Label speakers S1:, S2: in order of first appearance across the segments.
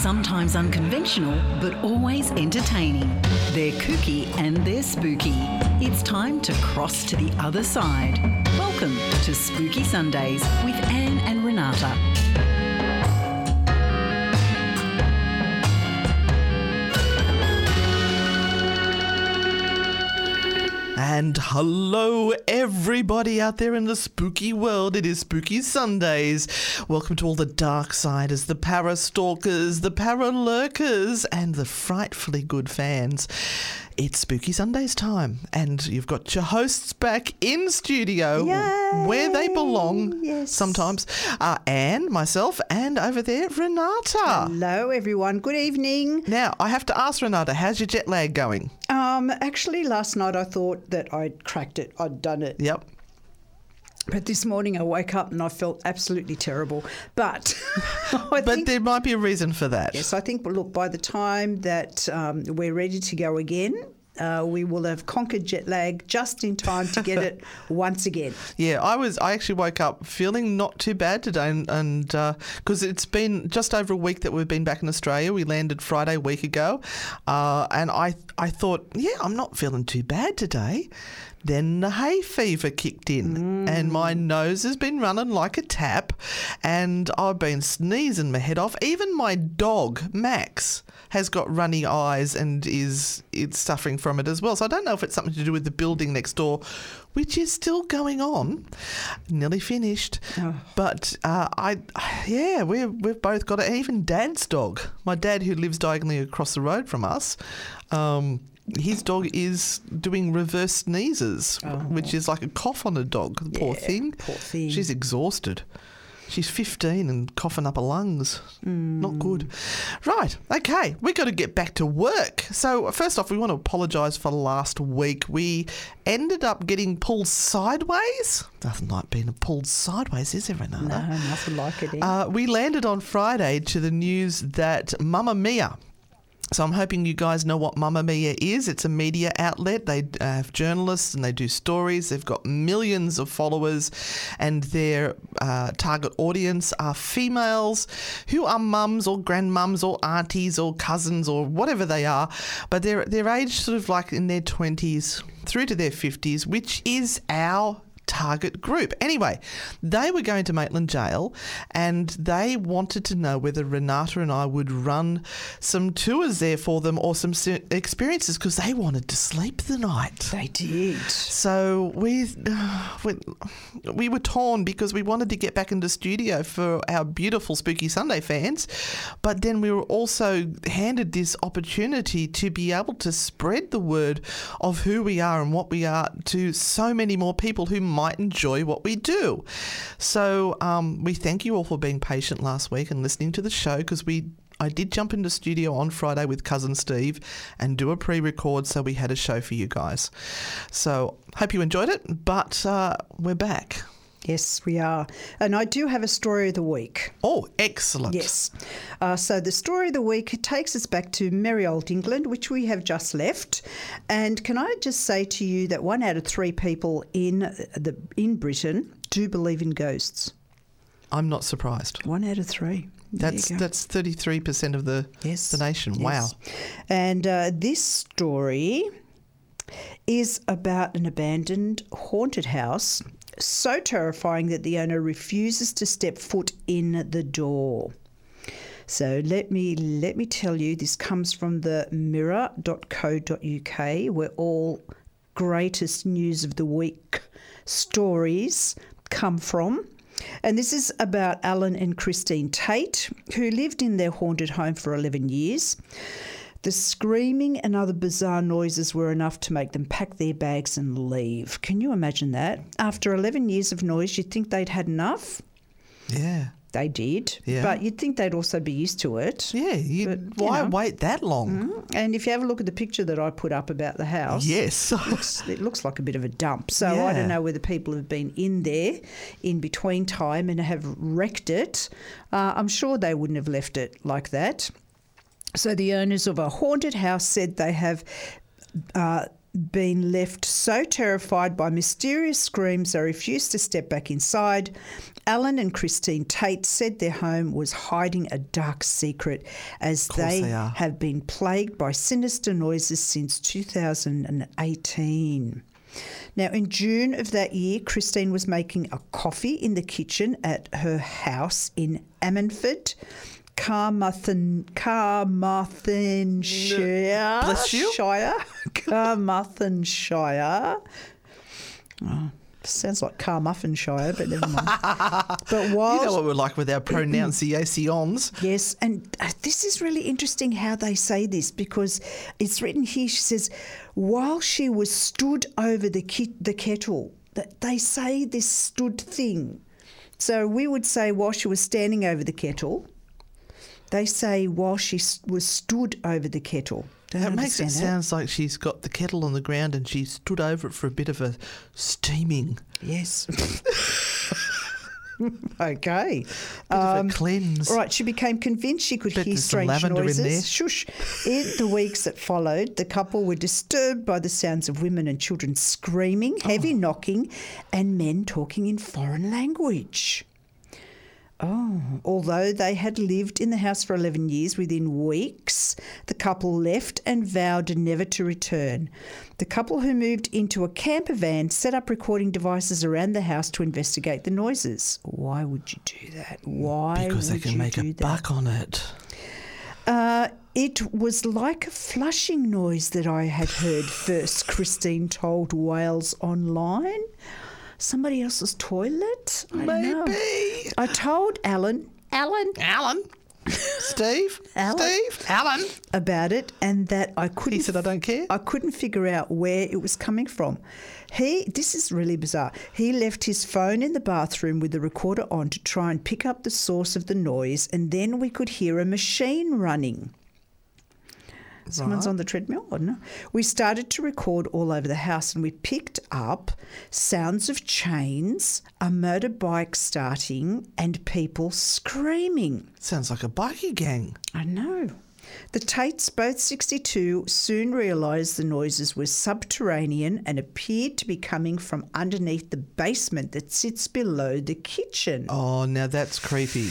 S1: Sometimes unconventional, but always entertaining. They're kooky and they're spooky. It's time to cross to the other side. Welcome to Spooky Sundays with Anne and Renata.
S2: And hello, everybody out there in the spooky world. It is Spooky Sundays. Welcome to all the dark siders, the para stalkers, the para lurkers, and the frightfully good fans. It's Spooky Sundays time, and you've got your hosts back in studio
S3: Yay!
S2: where they belong
S3: Yes.
S2: sometimes. Uh, Anne, myself, and over there, Renata.
S3: Hello, everyone. Good evening.
S2: Now, I have to ask Renata, how's your jet lag going?
S3: Um, actually, last night I thought that I'd cracked it. I'd done it.
S2: Yep.
S3: But this morning I woke up and I felt absolutely terrible. But I
S2: But
S3: think,
S2: there might be a reason for that.
S3: yes, I think. Look, by the time that um, we're ready to go again, uh, we will have conquered jet lag just in time to get it once again.
S2: Yeah, I was. I actually woke up feeling not too bad today, and because it's been just over a week that we've been back in Australia. We landed Friday a week ago, uh, and I I thought, yeah, I'm not feeling too bad today. Then the hay fever kicked in, and my nose has been running like a tap, and I've been sneezing my head off. Even my dog Max has got runny eyes and is is suffering from it as well. So I don't know if it's something to do with the building next door, which is still going on. Nearly finished, but uh, I yeah we we've both got it. Even Dad's dog, my dad who lives diagonally across the road from us. Um, his dog is doing reverse sneezes, which is like a cough on a dog. The poor thing.
S3: poor thing.
S2: She's exhausted. She's 15 and coughing up her lungs. Not good. Right, okay, We've got to get back to work. So, first off, we want to apologise for last week. We ended up getting pulled sideways. Nothing like being pulled sideways, is there, Renata?
S3: No, nothing like it. eh?
S2: Uh, we landed on Friday to the news that Mamamia. So I'm hoping you guys know what Mamamia is. It's a media outlet. They uh, have journalists and they do stories. They've got millions of followers, and their uh, target audience are females who are mums or grandmums or aunties or cousins or whatever they are, but they're they're aged sort of like in their twenties through to their fifties, which is our target group. Anyway, they were going to Maitland Jail and they wanted to know whether Renata and I would run some tours there for them or some experiences because they wanted to sleep the night.
S3: they did.
S2: So we, we we were torn because we wanted to get back into studio for our beautiful Spooky Sunday fans, but then we were also handed this opportunity to be able to spread the word of who we are and what we are to so many more people who might enjoy what we do. So um, we thank you all for being patient last week and listening to the show because we I did jump into studio on Friday with cousin Steve and do a pre-record, so we had a show for you guys. So hope you enjoyed it, but uh, we're back.
S3: Yes, we are. And I do have a story of the week.
S2: Oh, excellent!
S3: Yes. Uh, so the story of the week takes us back to merry old England, which we have just left. And can I just say to you that one out of three people in the in Britain do believe in ghosts.
S2: I'm not surprised.
S3: One out of three. There
S2: That's that's 33 percent of the
S3: Yes.
S2: the nation. Wow.
S3: Yes. And uh, this story is about an abandoned haunted house, so terrifying that the owner refuses to step foot in the door. So let me let me tell you, this comes from the mirror.co.uk, where all greatest news of the week stories come from. And this is about Alan and Christine Tate, who lived in their haunted home for 11 years. The screaming and other bizarre noises were enough to make them pack their bags and leave. Can you imagine that? After 11 years of noise, you'd think they'd had enough.
S2: Yeah.
S3: They did.
S2: Yeah.
S3: But you'd think they'd also be used to it.
S2: Yeah. You,
S3: But, you
S2: why
S3: know.
S2: wait that long?
S3: And if you have a look at the picture that I put up about the house,
S2: Yes.
S3: looks, it looks like a bit of a dump. So I don't know whether people have been in there in between time and have wrecked it. Uh, I'm sure they wouldn't have left it like that. So the owners of a haunted house said they have. Uh, been left so terrified by mysterious screams they refused to step back inside. Alan and Christine Tate said their home was hiding a dark secret as they,
S2: they
S3: have been plagued by sinister noises since 2018. Now, in June of that year, Christine was making a coffee in the kitchen at her house in Ammanford. Carmarthen, Carmarthenshire.
S2: Bless you.
S3: Shire. Carmarthenshire. Oh, sounds like Carmuffinshire, but never mind. but while
S2: You know what we're like with our pronunciations.
S3: Yes, and uh, this is really interesting how they say this because it's written here. She says, while she was stood over the ki- the kettle, that they say this stood thing. So we would say while she was standing over the kettle. They say while she was stood over the kettle.
S2: That makes it sounds like she's got the kettle on the ground and she stood over it for a bit of a steaming,
S3: Yes. okay.
S2: bit of a um, cleanse.
S3: All right, she became convinced she could hear strange noises.
S2: there.
S3: Shush. In the weeks that followed, the couple were disturbed by the sounds of women and children screaming, heavy
S2: Oh.
S3: knocking, and men talking in foreign language. Oh, although they had lived in the house for 11 years, within weeks, the couple left and vowed never to return. The couple who moved into a camper van set up recording devices around the house to investigate the noises. Why would you do that? Why
S2: because they can make a
S3: that?
S2: buck on it.
S3: Uh, it was like a flushing noise that I had heard first, Christine told Wales Online. Somebody else's toilet? I.
S2: Maybe.
S3: I told Alan, Alan,
S2: Alan? Steve?
S3: Alan?
S2: Steve? Alan?
S3: about it and that I couldn't
S2: He said, I don't care.
S3: I couldn't figure out where it was coming from. He this is really bizarre. He left his phone in the bathroom with the recorder on to try and pick up the source of the noise and then we could hear a machine running. Someone's
S2: Right.
S3: on the treadmill. I don't know. We started to record all over the house and we picked up sounds of chains, a motorbike starting, and people screaming.
S2: Sounds like a bikie gang.
S3: I know. The Tates, both 62, soon realised the noises were subterranean and appeared to be coming from underneath the basement that sits below the kitchen.
S2: Oh, now that's creepy.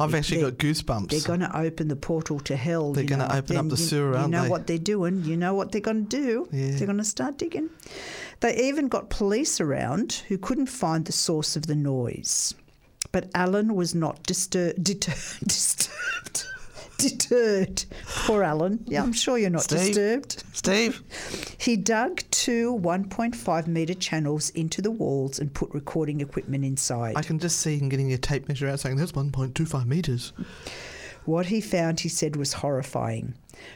S2: I've actually got goosebumps.
S3: They're going to open the portal to hell.
S2: They're gonna
S3: know.
S2: open up the
S3: you-
S2: sewer,
S3: You
S2: aren't
S3: know
S2: they?
S3: what they're doing. You know what they're going to do.
S2: Yeah.
S3: They're going to start digging. They even got police around who couldn't find the source of the noise. But Alan was not distur- deter- disturbed. Deterred. Poor Alan. Yeah, I'm sure you're not
S2: Steve?
S3: disturbed.
S2: Steve?
S3: He dug two 1.5 metre channels into the walls and put recording equipment inside.
S2: I can just see him getting a tape measure out saying, that's 1.25 metres.
S3: What he found, he said, was horrifying.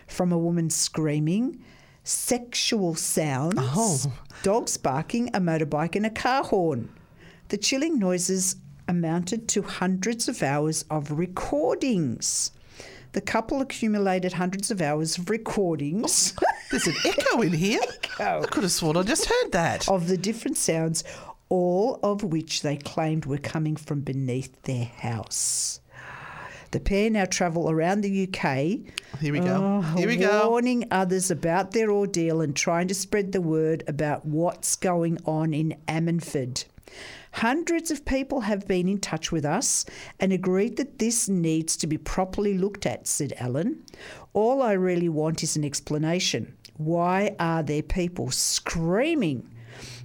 S3: From a woman screaming, sexual sounds,
S2: Oh.
S3: dogs barking, a motorbike, and a car horn. The chilling noises amounted to hundreds of hours of recordings. The couple accumulated hundreds of hours of recordings oh,
S2: There's an echo in here. Echo. I could have sworn I just heard that.
S3: of the different sounds, all of which they claimed were coming from beneath their house. The pair now travel around the UK.
S2: Here we go.
S3: Oh,
S2: Here we go.
S3: Warning others about their ordeal and trying to spread the word about what's going on in Ammanford. Hundreds of people have been in touch with us and agreed that this needs to be properly looked at, said Alan. All I really want is an explanation. Why are there people screaming?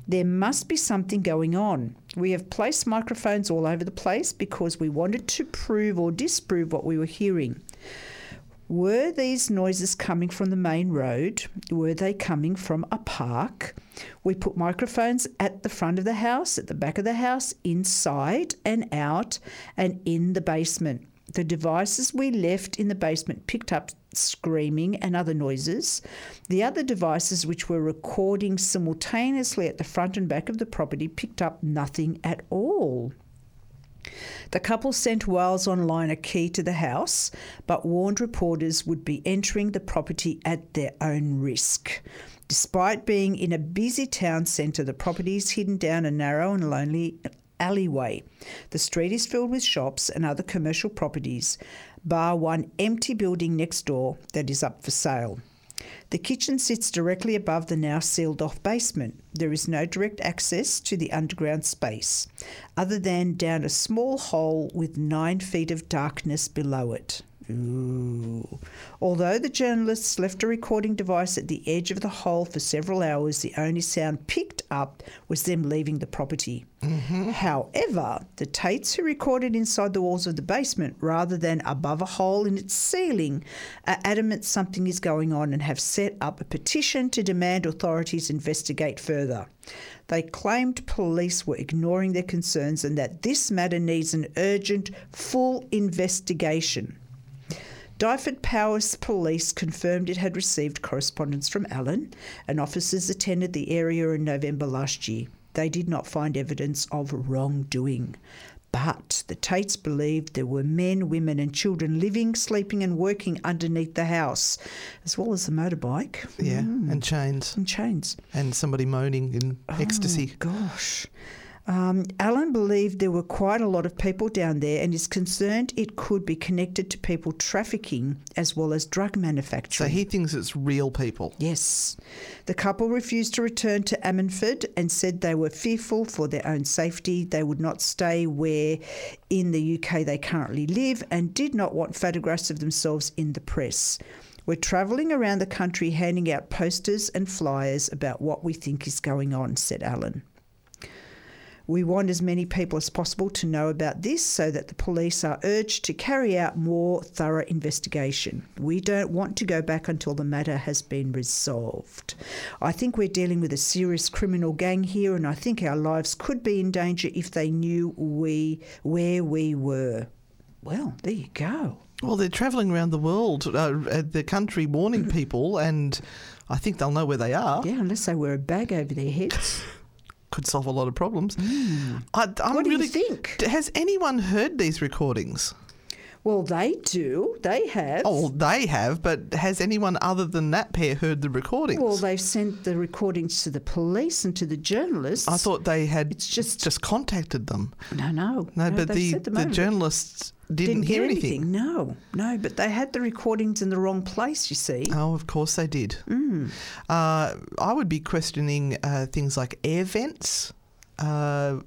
S3: There must be something going on. We have placed microphones all over the place because we wanted to prove or disprove what we were hearing. Were these noises coming from the main road? Were they coming from a park? We put microphones at the front of the house, at the back of the house, inside and out, and in the basement. The devices we left in the basement picked up screaming and other noises. The other devices, which were recording simultaneously at the front and back of the property, picked up nothing at all. The couple sent Wales Online a key to the house, but warned reporters would be entering the property at their own risk. Despite being in a busy town centre, the property is hidden down a narrow and lonely alleyway. The street is filled with shops and other commercial properties, bar one empty building next door that is up for sale. The kitchen sits directly above the now sealed off basement. There is no direct access to the underground space, other than down a small hole with nine feet of darkness below it. Ooh. Although the journalists left a recording device at the edge of the hole for several hours, the only sound picked up was them leaving the property. Mm-hmm. However, the Tates who recorded inside the walls of the basement rather than above a hole in its ceiling are adamant something is going on and have set up a petition to demand authorities investigate further. They claimed police were ignoring their concerns and that this matter needs an urgent, full investigation. Dyfed-Powys Police confirmed it had received correspondence from Alan, and officers attended the area in November last year. They did not find evidence of wrongdoing. But the Tates believed there were men, women, and children living, sleeping, and working underneath the house, as well as the motorbike
S2: Yeah, mm. and chains.
S3: and chains.
S2: And somebody moaning in oh, ecstasy.
S3: Gosh. Um, Alan believed there were quite a lot of people down there and is concerned it could be connected to people trafficking as well as drug manufacturing.
S2: So he thinks it's real people.
S3: Yes. The couple refused to return to Ammanford and said they were fearful for their own safety. They would not stay where in the UK they currently live and did not want photographs of themselves in the press. We're travelling around the country handing out posters and flyers about what we think is going on, said Alan. We want as many people as possible to know about this so that the police are urged to carry out more thorough investigation. We don't want to go back until the matter has been resolved. I think we're dealing with a serious criminal gang here, and I think our lives could be in danger if they knew we where we were. Well, there you go.
S2: Well, they're travelling around the world, uh, the country, warning people, and I think they'll know where they are.
S3: Yeah, unless they wear a bag over their heads.
S2: Could solve a lot of problems. I, I'm
S3: Hmm. What do you
S2: really,
S3: think?
S2: Has anyone heard these recordings?
S3: Well, they do. They have.
S2: Oh, they have, but has anyone other than that pair heard the recordings?
S3: Well, they've sent the recordings to the police and to the journalists.
S2: I thought they had
S3: It's just-
S2: just contacted them.
S3: No, no.
S2: No, but the, the journalists didn't,
S3: get
S2: hear anything.
S3: No, no, but they had the recordings in the wrong place, you see.
S2: Oh, of course they did.
S3: Mm.
S2: Uh, I would be questioning uh, things like air vents uh,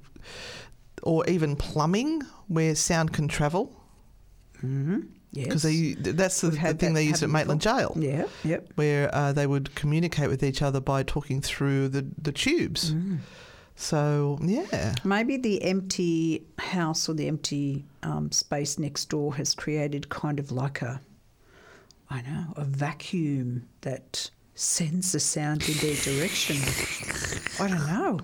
S2: or even plumbing where sound can travel.
S3: Yes.
S2: Because that's the, the thing
S3: that
S2: they used at Maitland
S3: before.
S2: Jail.
S3: Yeah, yep.
S2: Where uh, they would communicate with each other by talking through the, the tubes.
S3: Mm.
S2: So, yeah.
S3: Maybe the empty house or the empty um, space next door has created kind of like a, I know, a vacuum that sends the sound in their direction. I don't know.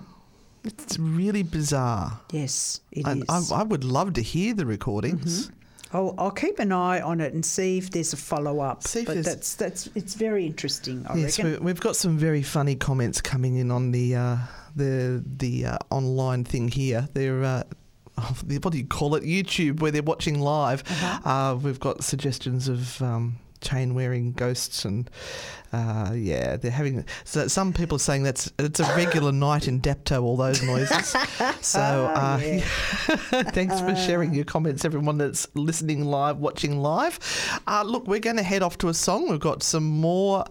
S2: It's really bizarre.
S3: Yes, it is.
S2: I, I would love to hear the recordings.
S3: Mm-hmm. I'll, I'll keep an eye on it and see if there's a follow up.
S2: See if
S3: But that's that's it's very interesting. I
S2: Yes,
S3: reckon.
S2: we, we've got some very funny comments coming in on the uh, the the uh, online thing here. They're uh, what do you call it? YouTube, where they're watching live.
S3: Uh-huh.
S2: uh we've got suggestions of. Um, Chain wearing ghosts and uh, yeah, they're having. So some people are saying that's it's a regular night in Depto. All those noises. So uh,
S3: yeah.
S2: thanks for sharing your comments, everyone that's listening live, watching live. Uh, look, we're going to head off to a song. We've got some more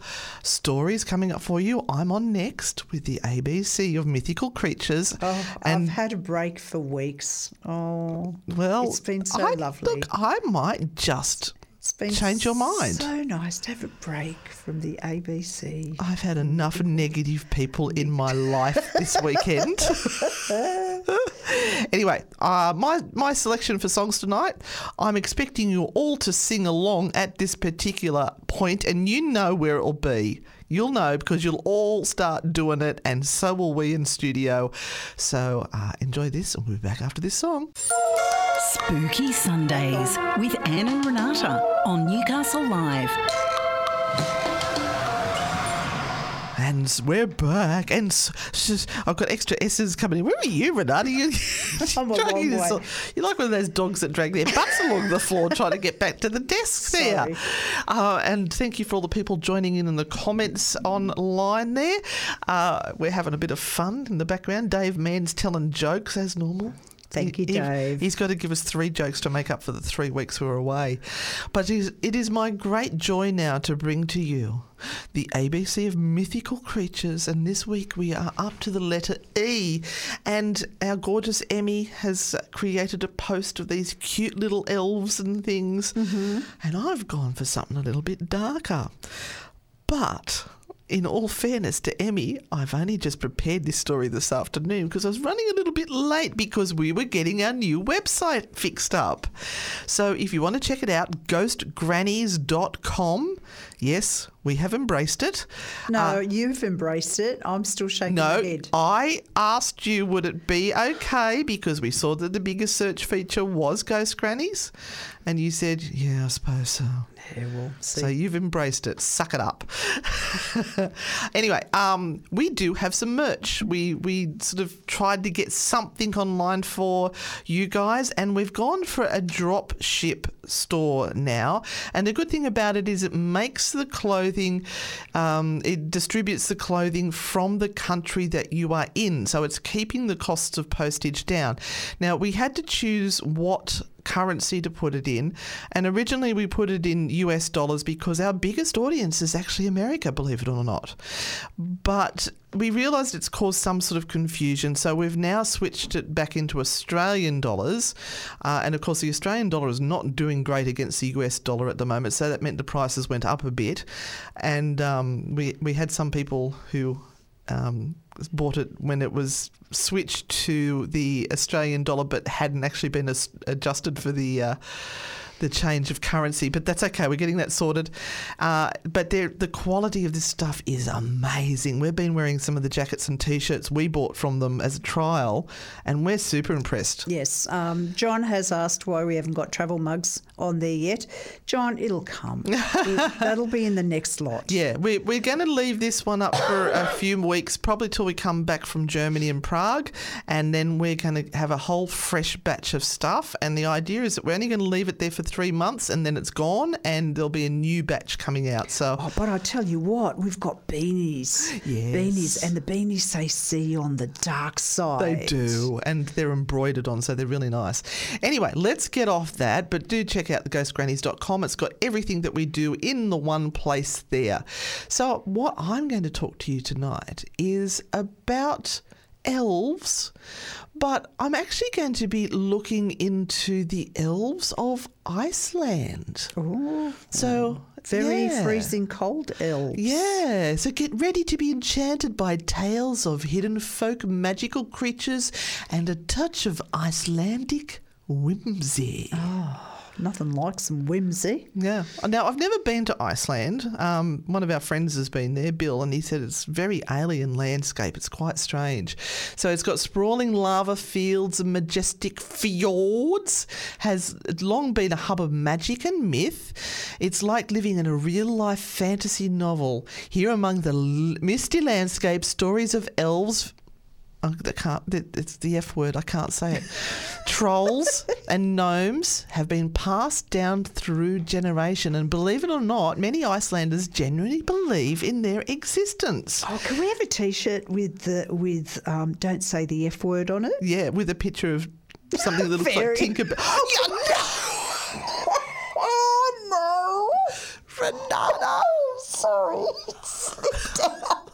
S2: stories coming up for you. I'm on next with the ABC of mythical creatures.
S3: Oh,
S2: and
S3: I've had a break for weeks. Oh,
S2: well,
S3: it's been so
S2: I,
S3: lovely.
S2: Look, I might just
S3: it's been
S2: change your mind.
S3: So nice to have a break from the ABC.
S2: I've had enough negative people in my life this weekend. anyway, uh, my my selection for songs tonight. I'm expecting you all to sing along at this particular point, and you know where it will be. You'll know because you'll all start doing it, and so will we in studio. So uh, enjoy this, and we'll be back after this song.
S1: Spooky Sundays with Anne and Renata on Newcastle Live.
S2: And we're back, and I've got extra S's coming in. Where are you, Renata? You,
S3: I'm a long way.
S2: al- You're like one of those dogs that drag their butts along the floor trying to get back to the desk there. Uh, and thank you for all the people joining in in the comments online there. Uh, we're having a bit of fun in the background. Dave Mann's telling jokes as normal.
S3: Thank you,
S2: He- he-
S3: Dave.
S2: He's got to give us three jokes to make up for the three weeks we were away. But it is- it is my great joy now to bring to you the ABC of mythical creatures. And this week we are up to the letter E. And our gorgeous Emmy has created a post of these cute little elves and things. Mm-hmm. And I've gone for something a little bit darker. But in all fairness to Emmy, I've only just prepared this story this afternoon because I was running a little bit late because we were getting our new website fixed up. So if you want to check it out, ghostgrannies.com. Yes, we have embraced it.
S3: No,
S2: Uh,
S3: you've embraced it. I'm still shaking
S2: no,
S3: my head.
S2: I asked you would it be okay because we saw that the biggest search feature was Ghost Grannies, and you said, "Yeah, I suppose so."
S3: Yeah, we'll see.
S2: So you've embraced it. Suck it up. anyway, um, we do have some merch. We we sort of tried to get something online for you guys, and we've gone for a drop ship store now. And the good thing about it is it makes the clothing, um, it distributes the clothing from the country that you are in. So it's keeping the costs of postage down. Now we had to choose what currency to put it in. And originally we put it in US dollars because our biggest audience is actually America, believe it or not. But we realised it's caused some sort of confusion, so we've now switched it back into Australian dollars. Uh, and of course, the Australian dollar is not doing great against the US dollar at the moment, so that meant the prices went up a bit. And um, we, we had some people who um, bought it when it was switched to the Australian dollar, but hadn't actually been as- adjusted for the. Uh, the change of currency, but that's okay. We're getting that sorted. Uh, but the quality of this stuff is amazing. We've been wearing some of the jackets and t-shirts we bought from them as a trial, and we're super impressed.
S3: Yes, um, John has asked why we haven't got travel mugs on there yet. John, it'll come. It- that'll be in the next lot.
S2: Yeah, we, we're going to leave this one up for a few weeks, probably till we come back from Germany and Prague, and then we're going to have a whole fresh batch of stuff. And the idea is that we're only going to leave it there for three months, and then it's gone, and there'll be a new batch coming out. So
S3: Oh, but I tell you what, we've got beanies.
S2: Yes.
S3: Beanies, and the beanies say see on the dark side.
S2: They do, and they're embroidered on, so they're really nice. Anyway, let's get off that, but do check out the ghostgrannies.com. It's got everything that we do in the one place there. So, what I'm going to talk to you tonight is about elves, but I'm actually going to be looking into the elves of Iceland.
S3: Oh,
S2: So,
S3: very
S2: yeah.
S3: freezing cold elves.
S2: Yeah, so get ready to be enchanted by tales of hidden folk, magical creatures, and a touch of Icelandic whimsy. Oh.
S3: Nothing like some whimsy.
S2: Yeah. Now, I've never been to Iceland. Um, one of our friends has been there, Bill, and he said it's very alien landscape. It's quite strange. So it's got sprawling lava fields and majestic fjords. Has long been a hub of magic and myth. It's like living in a real life fantasy novel. Here among the l- misty landscape, stories of elves. I can't. It's the F word. I can't say it. Trolls and gnomes have been passed down through generation, and believe it or not, many Icelanders genuinely believe in their existence.
S3: Oh, can we have a T-shirt with the with um, don't say the F word on it?
S2: Yeah, with a picture of something that looks like Tinkerbell.
S3: Oh no!
S2: oh no, Renata,
S3: Sorry.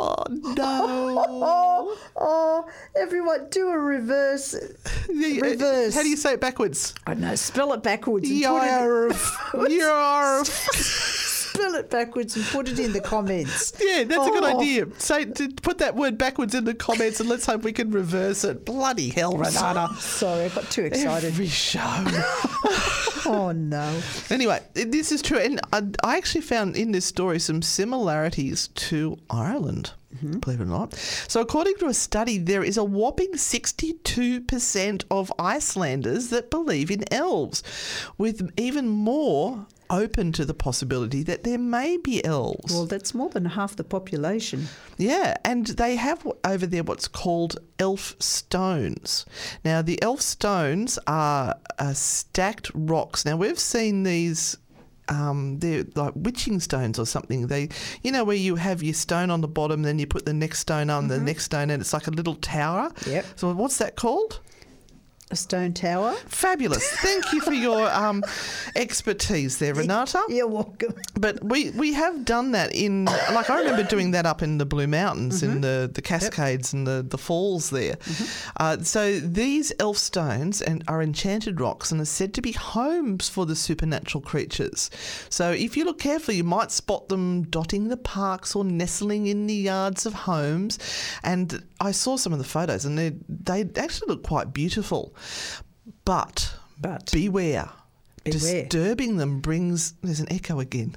S2: oh no!
S3: Oh, everyone, do a reverse. Uh, reverse.
S2: How do you say it backwards?
S3: I don't know. Spell it backwards.
S2: Yarf. Yarf.
S3: spell it backwards and put it in the comments.
S2: Yeah, that's a good
S3: Oh.
S2: idea. Say, put that word backwards in the comments, and let's hope we can reverse it. Bloody hell, Renata!
S3: Sorry, I got too excited.
S2: Every show.
S3: Oh no.
S2: anyway, this is true, and I, I actually found in this story some similarities to Ireland. Believe it or not. So, according to a study, there is a whopping 62% of Icelanders that believe in elves, with even more open to the possibility that there may be elves.
S3: Well, that's more than half the population.
S2: Yeah, and they have over there what's called elf stones. Now, the elf stones are uh, stacked rocks. Now, we've seen these um, they're like witching stones or something. They, you know, where you have your stone on the bottom, then you put the next stone on the next stone, and it's like a little tower.
S3: Yep.
S2: So what's that called?
S3: A stone tower.
S2: Fabulous. Thank you for your um, expertise there, Renata.
S3: You're welcome.
S2: But we, we have done that in, like, I remember doing that up in the Blue Mountains, in the, the Cascades and the, the falls there. Uh, so these elf stones and are enchanted rocks and are said to be homes for the supernatural creatures. So if you look carefully, you might spot them dotting the parks or nestling in the yards of homes. And I saw some of the photos and they, they actually look quite beautiful. But
S3: But
S2: beware.
S3: Beware.
S2: Disturbing them brings. There's an echo again.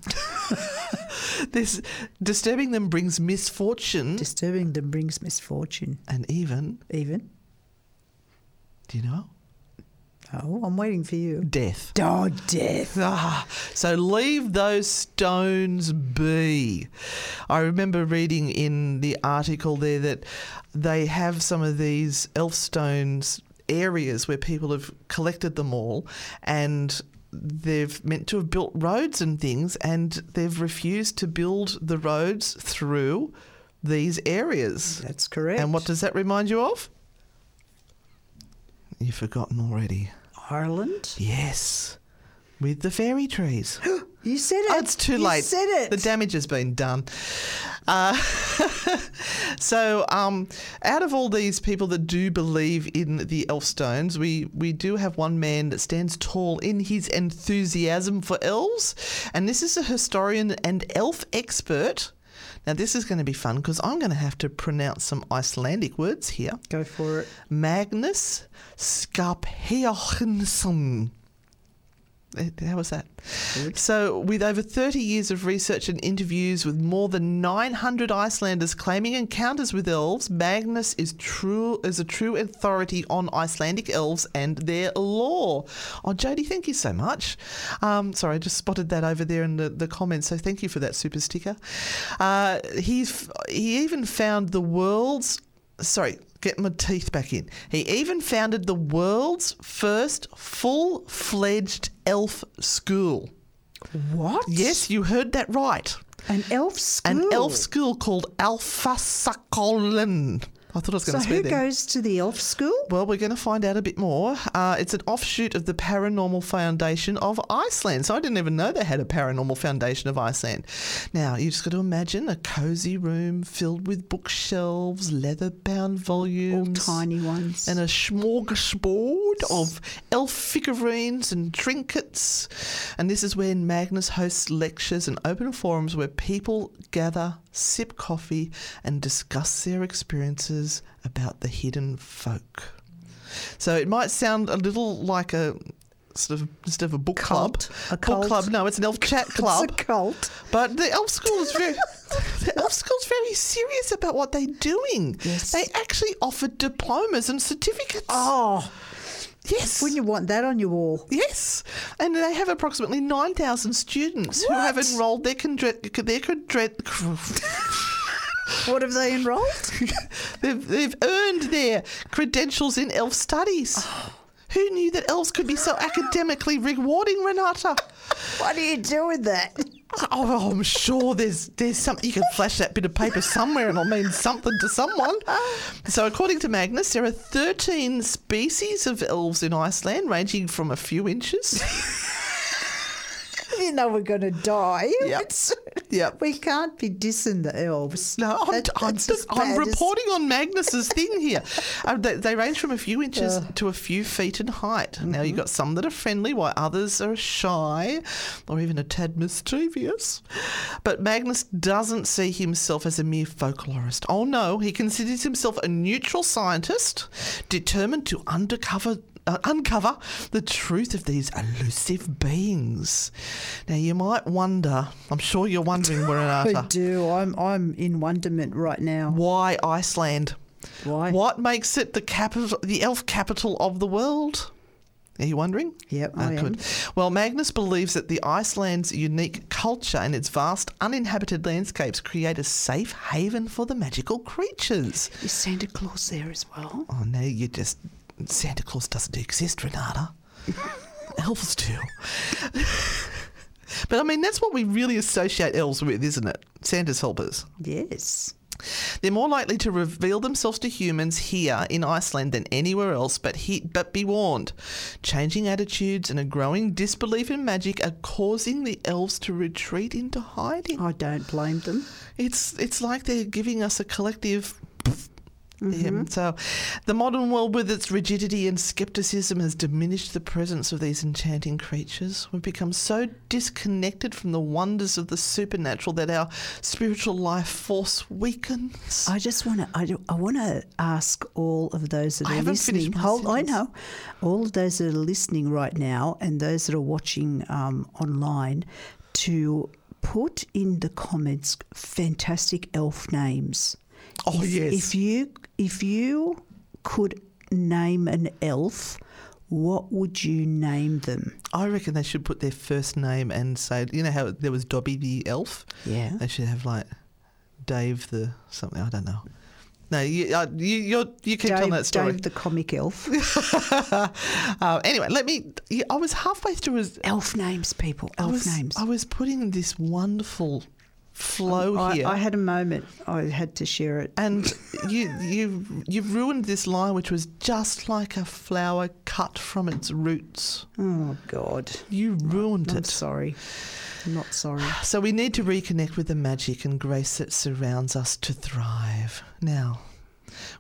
S2: this disturbing them brings misfortune
S3: disturbing them brings misfortune.
S2: and even.
S3: Even.
S2: Do you know?
S3: Oh, I'm waiting for you.
S2: Death.
S3: Oh, death.
S2: Ah, so leave those stones be. I remember reading in the article there that they have some of these elf stones areas where people have collected them all and they've meant to have built roads and things and they've refused to build the roads through these areas.
S3: That's correct.
S2: And what does that remind you of? You've forgotten already.
S3: Ireland?
S2: Yes. With the fairy trees.
S3: You said it.
S2: Oh, it's too
S3: You
S2: late.
S3: said it.
S2: The damage has been done. Uh, so, um, out of all these people that do believe in the elf stones, we, we do have one man that stands tall in his enthusiasm for elves, and this is a historian and elf expert. Now, this is going to be fun because I'm going to have to pronounce some Icelandic words here.
S3: Go for it.
S2: Magnus Skarphéðinsson. How was that? So, with over 30 years of research and interviews with more than 900 Icelanders claiming encounters with elves, Magnus is true is a true authority on Icelandic elves and their lore. Oh, Jody, thank you so much. Um, sorry, I just spotted that over there in the, the comments, so thank you for that super sticker. Uh, he's he even found the world's sorry, get my teeth back in. He even founded the world's first full fledged elf school.
S3: What?
S2: Yes, you heard that right.
S3: An elf school.
S2: An elf school called Alpha Sakolen. I thought I was going
S3: So
S2: to
S3: who
S2: there.
S3: goes to the elf school?
S2: Well, we're going to find out a bit more. Uh, it's an offshoot of the Paranormal Foundation of Iceland. So I didn't even know they had a Paranormal Foundation of Iceland. Now, you just got to imagine a cozy room filled with bookshelves, leather bound
S3: All
S2: volumes.
S3: tiny ones.
S2: and a smorgasbord of elf figurines and trinkets. And this is where Magnus hosts lectures and open forums where people gather, sip coffee, and discuss their experiences about the hidden folk. So it might sound a little like a sort of instead of a book
S3: Cult.
S2: club.
S3: A
S2: book
S3: cult.
S2: club. No, it's an elf chat club.
S3: It's a cult.
S2: But the elf school is very the elf school's very serious about what they're doing.
S3: Yes.
S2: They actually offer diplomas and certificates.
S3: Oh,
S2: yes.
S3: wouldn't you want that on your wall?
S2: Yes, and they have approximately nine thousand students who have enrolled their condre- their condre-
S3: What have they enrolled?
S2: they've, they've earned their credentials in elf studies. Oh. Who knew that elves could be so academically rewarding, Renata?
S3: what do you do with that?
S2: Oh, I'm sure there's there's something you can flash that bit of paper somewhere and it'll mean something to someone. So, according to Magnus, there are 13 species of elves in Iceland, ranging from a few inches.
S3: You know we're going to die.
S2: Yep. Yep.
S3: We can't be dissing the elves.
S2: No, I'm,
S3: That-
S2: I'm, I'm
S3: bad as-
S2: reporting on Magnus's thing here. Uh, they, they range from a few inches to a few feet in height. Now,
S3: Mm-hmm.
S2: you've got some that are friendly, while others are shy or even a tad mischievous. But Magnus doesn't see himself as a mere folklorist. Oh, no, he considers himself a neutral scientist determined to undercover. Uh, uncover the truth of these elusive beings. Now, you might wonder, I'm sure you're wondering,
S3: where
S2: I
S3: do. I'm I'm in wonderment right now.
S2: why Iceland?
S3: Why?
S2: What makes it the capital, the elf capital of the world? Are you wondering?
S3: Yep,
S2: Ah,
S3: I am.
S2: Well, Magnus believes that the Iceland's unique culture and its vast uninhabited landscapes create a safe haven for the magical creatures.
S3: Is Santa Claus there as well?
S2: Oh no, you just Santa Claus doesn't exist, Renata. Elves do. But I mean, that's what we really associate elves with, isn't it? Santa's helpers.
S3: Yes.
S2: They're more likely to reveal themselves to humans here in Iceland than anywhere else, but he, but be warned, changing attitudes and a growing disbelief in magic are causing the elves to retreat into hiding.
S3: I don't blame them.
S2: It's it's like they're giving us a collective. Yeah, so, the modern world, with its rigidity and skepticism, has diminished the presence of these enchanting creatures. We've become so disconnected from the wonders of the supernatural that our spiritual life force weakens.
S3: I just want to. I, do- I want to ask all of those that
S2: I
S3: are listening. Hold, I know, all of those that are listening right now, and those that are watching um, online, to put in the comments fantastic elf names.
S2: Oh,
S3: if,
S2: yes.
S3: If you if you could name an elf, what would you name them?
S2: I reckon they should put their first name and say, you know how there was Dobby the elf?
S3: Yeah.
S2: They should have like Dave the something. I don't know. No, you uh, you you're, you keep telling that story.
S3: Dave the comic elf.
S2: uh, anyway, let me. I was halfway through. His,
S3: elf names, people.
S2: I
S3: Elf
S2: was,
S3: names.
S2: I was putting this wonderful flow
S3: I,
S2: here.
S3: I had a moment. I had to share it.
S2: and you you you've ruined this line, which was just like a flower cut from its roots.
S3: Oh God.
S2: You ruined
S3: I'm
S2: it.
S3: sorry. I'm not sorry.
S2: So we need to reconnect with the magic and grace that surrounds us to thrive. Now,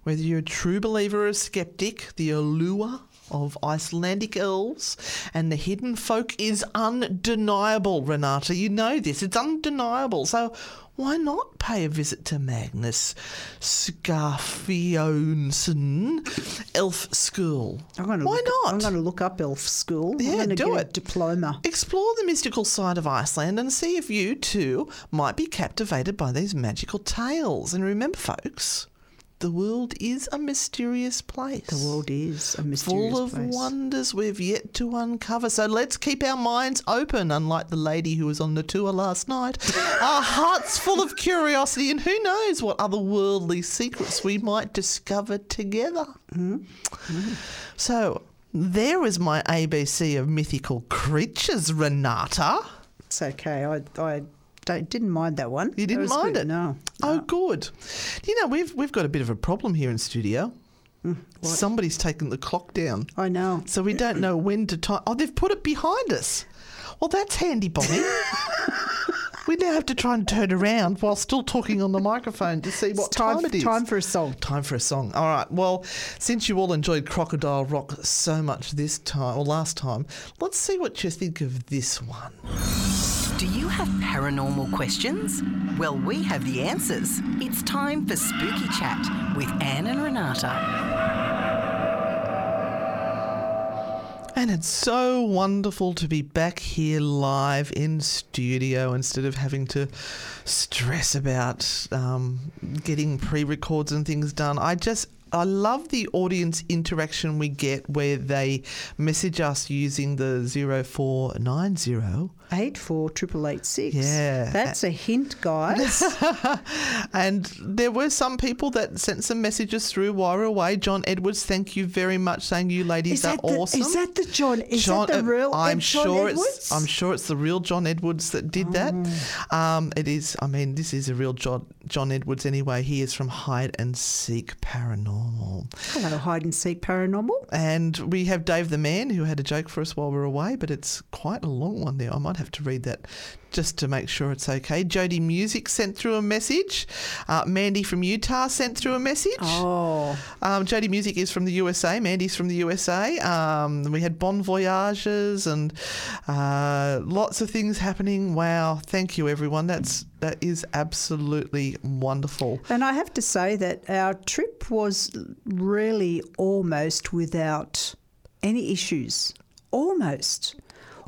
S2: whether you're a true believer or a skeptic, the allure of Icelandic elves and the hidden folk is undeniable, Renata. You know this. It's undeniable. So why not pay a visit to Magnus Skarphéðinsson Elf School?
S3: I'm going to
S2: why
S3: look,
S2: not?
S3: I'm going to look up elf school.
S2: Yeah,
S3: I'm
S2: do
S3: get
S2: it.
S3: a diploma.
S2: Explore the mystical side of Iceland and see if you too might be captivated by these magical tales. And remember, folks, the world is a mysterious place.
S3: The world is a mysterious place.
S2: Full of
S3: place.
S2: wonders we've yet to uncover. So let's keep our minds open, unlike the lady who was on the tour last night. our hearts full of curiosity, and who knows what otherworldly secrets we might discover together.
S3: Mm-hmm.
S2: So there is my ABC of mythical creatures, Renata.
S3: It's okay. I, I didn't mind that one.
S2: You didn't mind
S3: good.
S2: it?
S3: No.
S2: Oh, good. You know, we've we've got a bit of a problem here in studio.
S3: Hmm,
S2: Somebody's taken the clock down.
S3: I know.
S2: So we don't know when to time. Oh, they've put it behind us. Well, that's handy, Bonnie. we now have to try and turn around while still talking on the microphone to see what
S3: time,
S2: time it is.
S3: time for a song.
S2: Time for a song. All right. Well, since you all enjoyed Crocodile Rock so much this time, or last time, let's see what you think of this one.
S1: Do you have paranormal questions? Well, we have the answers. It's time for Spooky Chat with Anne and Renata.
S2: And it's so wonderful to be back here live in studio instead of having to stress about um, getting pre records and things done. I just. I love the audience interaction we get where they message us using the 0490
S3: Eight four triple eight six.
S2: Yeah.
S3: That's a hint, guys.
S2: and there were some people that sent some messages through while away. John Edwards, thank you very much, saying you ladies are
S3: the,
S2: awesome.
S3: Is that the John? Is
S2: John,
S3: that the
S2: uh,
S3: real?
S2: I'm
S3: John
S2: sure
S3: Edwards?
S2: it's. I'm sure it's the real John Edwards that did that. Um, it is. I mean, this is a real John John Edwards anyway. He is from Hide and Seek Paranormal,
S3: Hello, hide and seek paranormal.
S2: and we have Dave the Man who had a joke for us while we were away, but it's quite a long one there. I might have to read that just to make sure it's okay. Jody Music sent through a message. Uh, Mandy from Utah sent through a message.
S3: Oh,
S2: Um, Jody Music is from the USA. Mandy's from the USA. Um, we had Bon Voyages and uh, lots of things happening. Wow! Thank you, everyone. That's that is absolutely wonderful.
S3: and I have to say that our trip was really almost without any issues. Almost.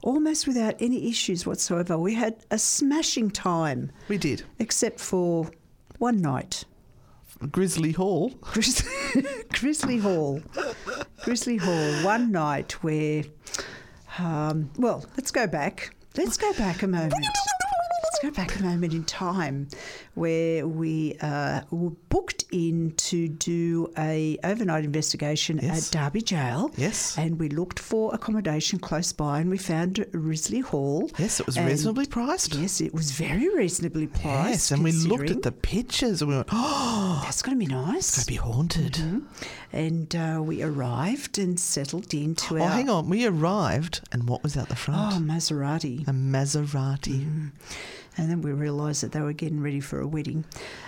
S3: Almost without any issues whatsoever. We had a smashing time,
S2: We did
S3: except for one night.
S2: Grizzly Hall.
S3: Grizzly Hall. Grizzly Hall, one night where, um, well, let's go back. Let's go back a moment. Let's go back a moment in time. where we uh, booked in to do a overnight investigation
S2: Yes.
S3: at Derby Jail.
S2: Yes.
S3: and we looked for accommodation close by, and we found Risley Hall.
S2: Yes, it was
S3: And-
S2: reasonably priced.
S3: Yes, it was very reasonably priced.
S2: Yes, and we looked at the pictures and we went, oh,
S3: That's going to be nice.
S2: it's going to be haunted.
S3: Mm-hmm. And uh, we arrived and settled into
S2: Oh,
S3: our
S2: hang on. We arrived, and what was out the front? oh?
S3: Maserati.
S2: A Maserati.
S3: Mm-hmm. And then we realised that they were getting ready for a wedding.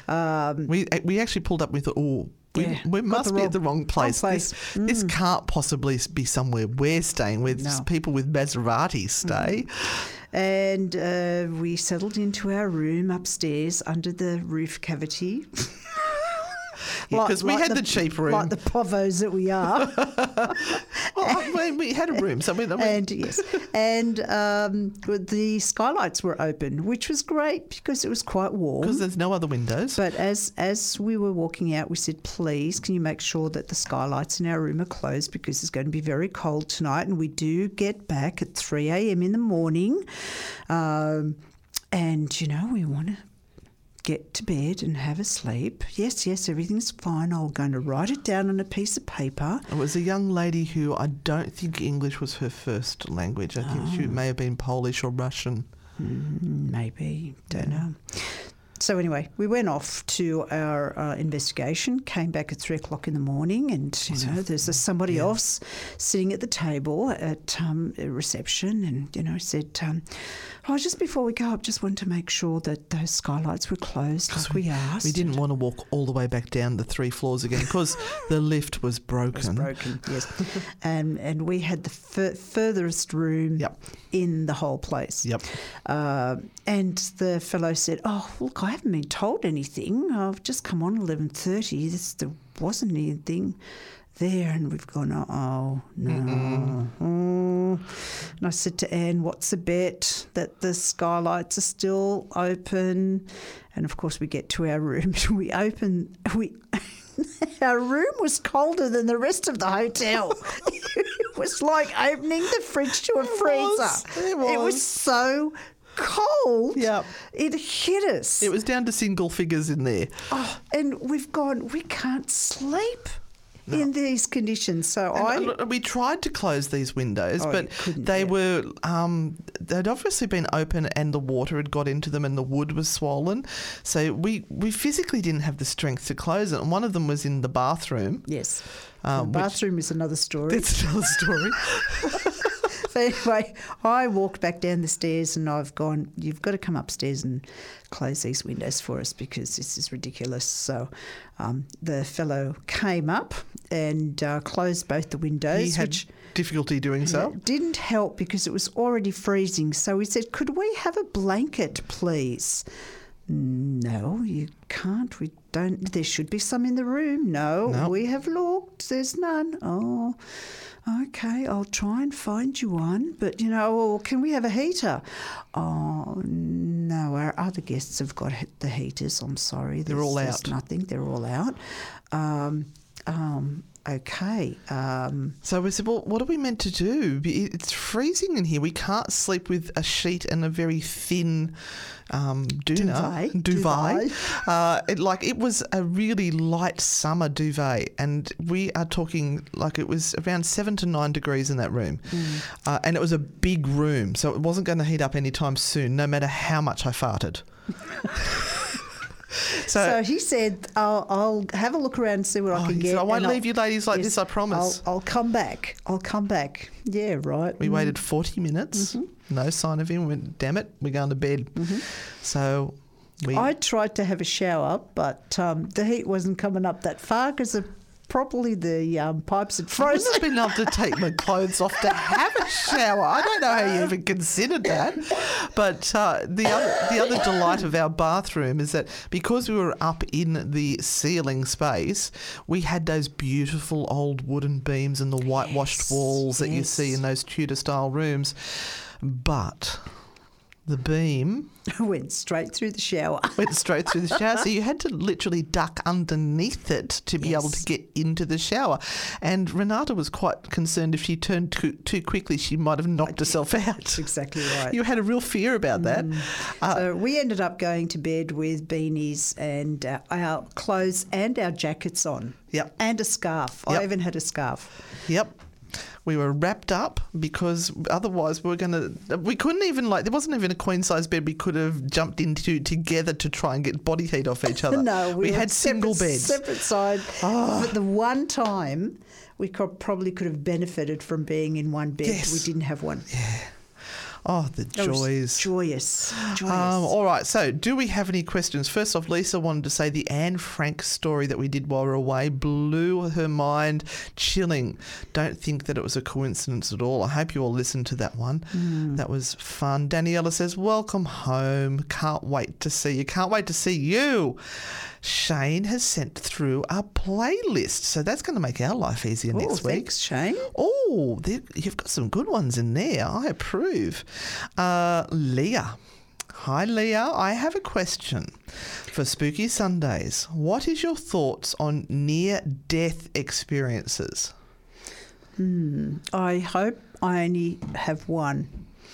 S3: Um,
S2: We we actually pulled up with oh. We,
S3: Yeah,
S2: we must be at the wrong place.
S3: place.
S2: This, this can't possibly be somewhere we're staying where
S3: No.
S2: people with Maseratis stay.
S3: and uh, we settled into our room upstairs under the roof cavity.
S2: Because we had the,
S3: the
S2: cheap room.
S3: Like the povos that we are.
S2: well, we, we had a room, so we, I mean,
S3: and yes, and um, the skylights were open, which was great because it was quite warm.
S2: because there's no other windows.
S3: But as as we were walking out, we said, "Please, can you make sure that the skylights in our room are closed because it's going to be very cold tonight, and we do get back at three a.m. in the morning, um, and you know we want to." Get to bed and have a sleep. Yes, yes, everything's fine. I'm going to write it down on a piece of paper.
S2: It was a young lady who I don't think English was her first language. I think
S3: Oh.
S2: she may have been Polish or Russian.
S3: Mm, maybe, don't know. So anyway, we went off to our uh, investigation. Came back at three o'clock in the morning, and you know, there's somebody else sitting at the table at um, a reception, and you know, said, um, "Oh, just before we go up, just wanted to make sure that those skylights were closed, like we, asked."
S2: We didn't want to walk all the way back down the three floors again because the lift was broken.
S3: was broken. Yes, and and we had the fur- furthest room
S2: Yep.
S3: in the whole place.
S2: Yep.
S3: Uh, and the fellow said, "Oh, look, I haven't been told anything. I've just come on eleven thirty. There wasn't anything." There and we've gone. Oh no! Oh. And I said to Anne, "What's the bet that the skylights are still open?" And of course, we get to our room. We open. We our room was colder than the rest of the hotel. it was like opening the fridge to a
S2: was,
S3: freezer.
S2: it
S3: was
S2: was.
S3: so cold.
S2: Yeah.
S3: It hit us.
S2: It was down to single figures in there.
S3: Oh, and we've gone, we can't sleep in these conditions. So I.
S2: And, uh, we tried to close these windows,
S3: Oh,
S2: but they
S3: yeah.
S2: were um, they'd obviously been open, and the water had got into them, and the wood was swollen. So we we physically didn't have the strength to close it. And one of them was in the bathroom.
S3: Yes.
S2: Um,
S3: the
S2: which-
S3: bathroom is another story.
S2: That's another story.
S3: So anyway, I walked back down the stairs and I've gone, you've got to come upstairs and close these windows for us because this is ridiculous. So um, the fellow came up and uh, closed both the windows,
S2: he had
S3: which
S2: difficulty doing so.
S3: didn't help because it was already freezing. So he said, could we have a blanket, please? No, you can't. We don't. There should be some in the room. No,
S2: No.
S3: we have looked. There's none. Oh, okay. I'll try and find you one. But you know, well, can we have a heater? Oh no, our other guests have got the heaters. I'm sorry.
S2: They're
S3: There's-
S2: all
S3: there's
S2: out.
S3: Nothing. They're all out. Um, um, okay. Um,
S2: So we said, well, what are we meant to do? It's freezing in here. We can't sleep with a sheet and a very thin um, doona,
S3: Duvet.
S2: duvet.
S3: Duvet.
S2: Uh, it, like it was a really light summer duvet, and we are talking like it was around seven to nine degrees in that room,
S3: Mm.
S2: uh, and it was a big room, so it wasn't going to heat up anytime soon, no matter how much I farted.
S3: So he said, I'll, I'll have a look around and see what
S2: Oh,
S3: I can get.
S2: said, "I won't
S3: and I'll-
S2: leave you ladies like this, I promise."
S3: I'll, I'll come back. I'll come back. Yeah, right.
S2: We
S3: Mm.
S2: waited 40 minutes,
S3: Mm-hmm.
S2: no sign of him. We went, damn it, we're going to bed. So we.
S3: I tried to have a shower, but um, the heat wasn't coming up that far because probably the um, pipes had
S2: I
S3: frozen.
S2: wouldn't have been able to take my clothes off to have a shower. I don't know how you even considered that. But uh, the other the other delight of our bathroom is that because we were up in the ceiling space, we had those beautiful old wooden beams and the whitewashed
S3: Yes,
S2: walls that you see in those Tudor style rooms. But the beam
S3: Went straight through the shower.
S2: went straight through the shower. So you had to literally duck underneath it to be able to get into the shower. And Renata was quite concerned if she turned too, too quickly, she might have knocked herself out.
S3: That's exactly right.
S2: You had a real fear about that. Uh,
S3: so we ended up going to bed with beanies and uh, our clothes and our jackets on.
S2: Yep.
S3: And a scarf.
S2: Yep.
S3: I even had a scarf.
S2: Yep. We were wrapped up because otherwise we were going to. We couldn't even, like, there wasn't even a queen size bed we could have jumped into together to try and get body heat off each other.
S3: No,
S2: we,
S3: we,
S2: had single
S3: separate,
S2: beds.
S3: Separate side.
S2: Oh.
S3: But the one time we probably could have benefited from being in one bed.
S2: Yes.
S3: We didn't have one.
S2: Oh, the
S3: was
S2: joys.
S3: Joyous. Joyous.
S2: Um, all right, so do we have any questions? First off, Lisa wanted to say the Anne Frank story that we did while we were away blew her mind, chilling. Don't think that it was a coincidence at all. I hope you all listened to that one. That was fun. Daniela says, Welcome home. Can't wait to see you. Can't wait to see you. Shane has sent through a playlist, so that's going to make our life easier
S3: oh,
S2: next week.
S3: thanks, Shane.
S2: Oh, you've got some good ones in there. I approve. Uh, Leah. Hi, Leah. I have a question for Spooky Sundays. What is your thoughts on near death experiences?
S3: I hope I only have one.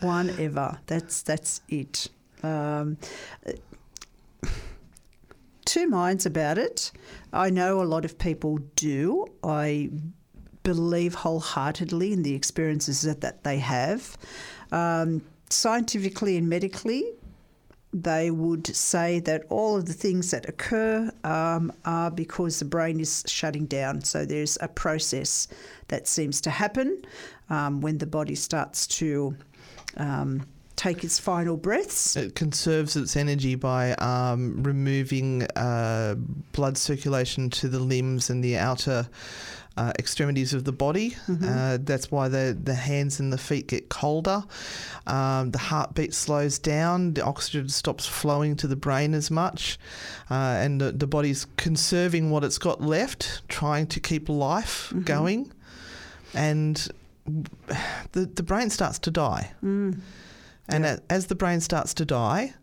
S3: one ever. That's that's it. Um, two minds about it. I know a lot of people do. I believe wholeheartedly in the experiences that, that they have. Um, scientifically and medically, they would say that all of the things that occur um, are because the brain is shutting down. So there's a process that seems to happen um, when the body starts to um, take its final breaths.
S2: It conserves its energy by um, removing uh, blood circulation to the limbs and the outer uh, extremities of the body. Uh, that's why the, the hands and the feet get colder. Um, the heartbeat slows down. The oxygen stops flowing to the brain as much. Uh, and the, the body's conserving what it's got left, trying to keep life going. And the, the brain starts to die. And
S3: Yeah.
S2: as the brain starts to die,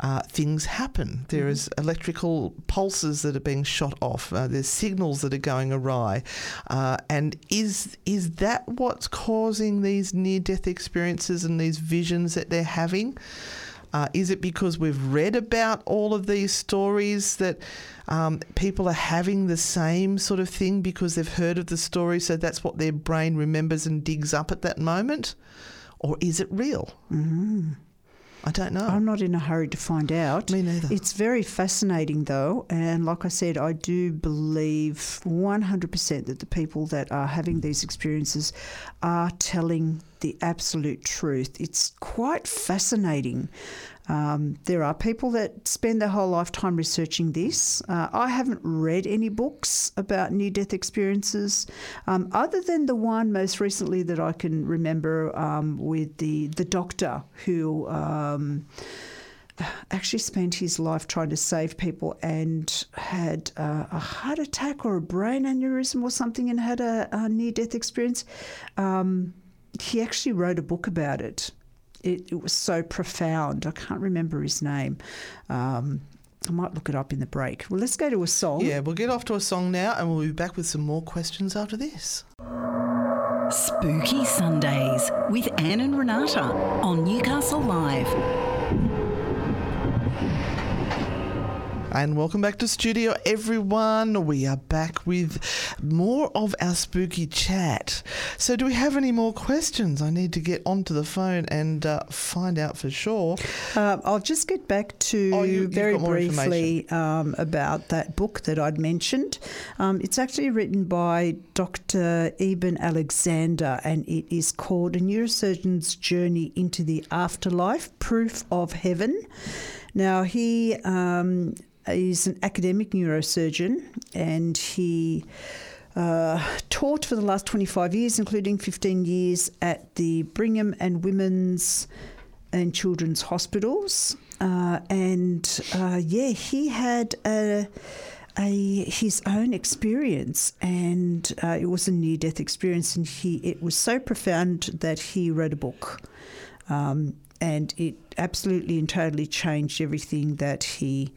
S2: uh, things happen. There is electrical pulses that are being shot off. Uh, there's signals that are going awry. Uh, and is is that what's causing these near-death experiences and these visions that they're having? Uh, is it because we've read about all of these stories that um, people are having the same sort of thing because they've heard of the story, so that's what their brain remembers and digs up at that moment? Or is it real? Mm-hmm. I don't know.
S3: I'm not in a hurry to find out.
S2: Me neither.
S3: It's very fascinating, though, and like I said, I do believe 100% that the people that are having these experiences are telling the absolute truth. It's quite fascinating. Um, there are people that spend their whole lifetime researching this. Uh, I haven't read any books about near death experiences, um, other than the one most recently that I can remember um, with the, the doctor who. Um, actually spent his life trying to save people and had uh, a heart attack or a brain aneurysm or something and had a, a near death experience. Um, he actually wrote a book about it. It. It was so profound. I can't remember his name. Um, I might look it up in the break. Well, let's go to a song.
S2: Yeah, we'll get off to a song now and we'll be back with some more questions after this.
S1: Spooky Sundays with Anne and Renata on Newcastle Live.
S2: And welcome back to studio, everyone. We are back with more of our spooky chat. So, do we have any more questions? I need to get onto the phone and uh, find out for sure.
S3: Uh, I'll just get back to
S2: Oh, you-
S3: very briefly um, about that book that I'd mentioned. Um, it's actually written by Dr. Eben Alexander and it is called A Neurosurgeon's Journey into the Afterlife Proof of Heaven. Now, he um, is an academic neurosurgeon and he uh, taught for the last 25 years, including 15 years at the Brigham and Women's and Children's Hospitals. Uh, and uh, yeah, he had a, a his own experience, and uh, it was a near death experience, and he it was so profound that he wrote a book, um, and it absolutely and totally changed everything that he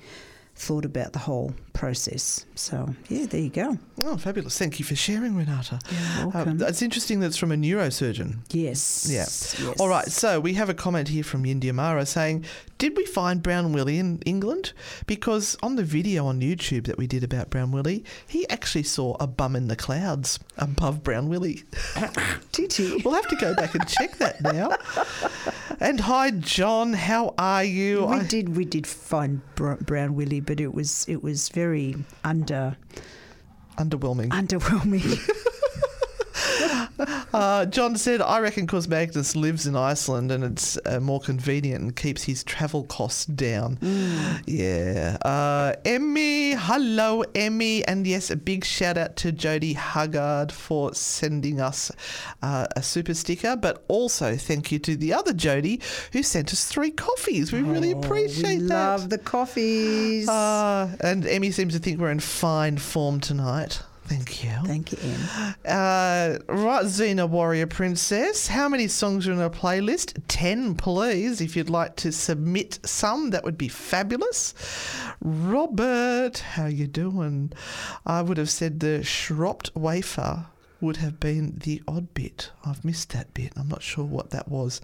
S3: thought about the whole process. So, yeah, there you go.
S2: Oh, fabulous. Thank you for sharing, Renata.
S3: You're welcome.
S2: Uh, it's interesting that it's from a neurosurgeon.
S3: Yes.
S2: Yeah.
S3: Yes.
S2: All right, so we have a comment here from India Mara saying, Did we find Brown Willie in England? Because on the video on YouTube that we did about Brown Willie, he actually saw a bum in the clouds above Brown Willie.
S3: Did he?
S2: We'll have to go back and check that now. And hi, John. How are you?
S3: we
S2: I-
S3: did. We did find Br- Brown Willie, but it was it was very under
S2: underwhelming.
S3: underwhelming.
S2: Uh, John said, I reckon because Magnus lives in Iceland and it's uh, more convenient and keeps his travel costs down. Yeah. Uh, Emmy, hello, Emmy. And yes, a big shout out to Jody Huggard for sending us uh, a super sticker, but also thank you to the other Jody who sent us three coffees. We really
S3: Oh,
S2: appreciate
S3: we
S2: that.
S3: Love the coffees.
S2: Uh, and Emmy seems to think we're in fine form tonight. Thank you.
S3: Thank you, Em.
S2: Uh, right, Xena Warrior Princess. How many songs are in a playlist? Ten, please. If you'd like to submit some, that would be fabulous. Robert, how you doing? I would have said the Schropped wafer would have been the odd bit. I've missed that bit. I'm not sure what that was.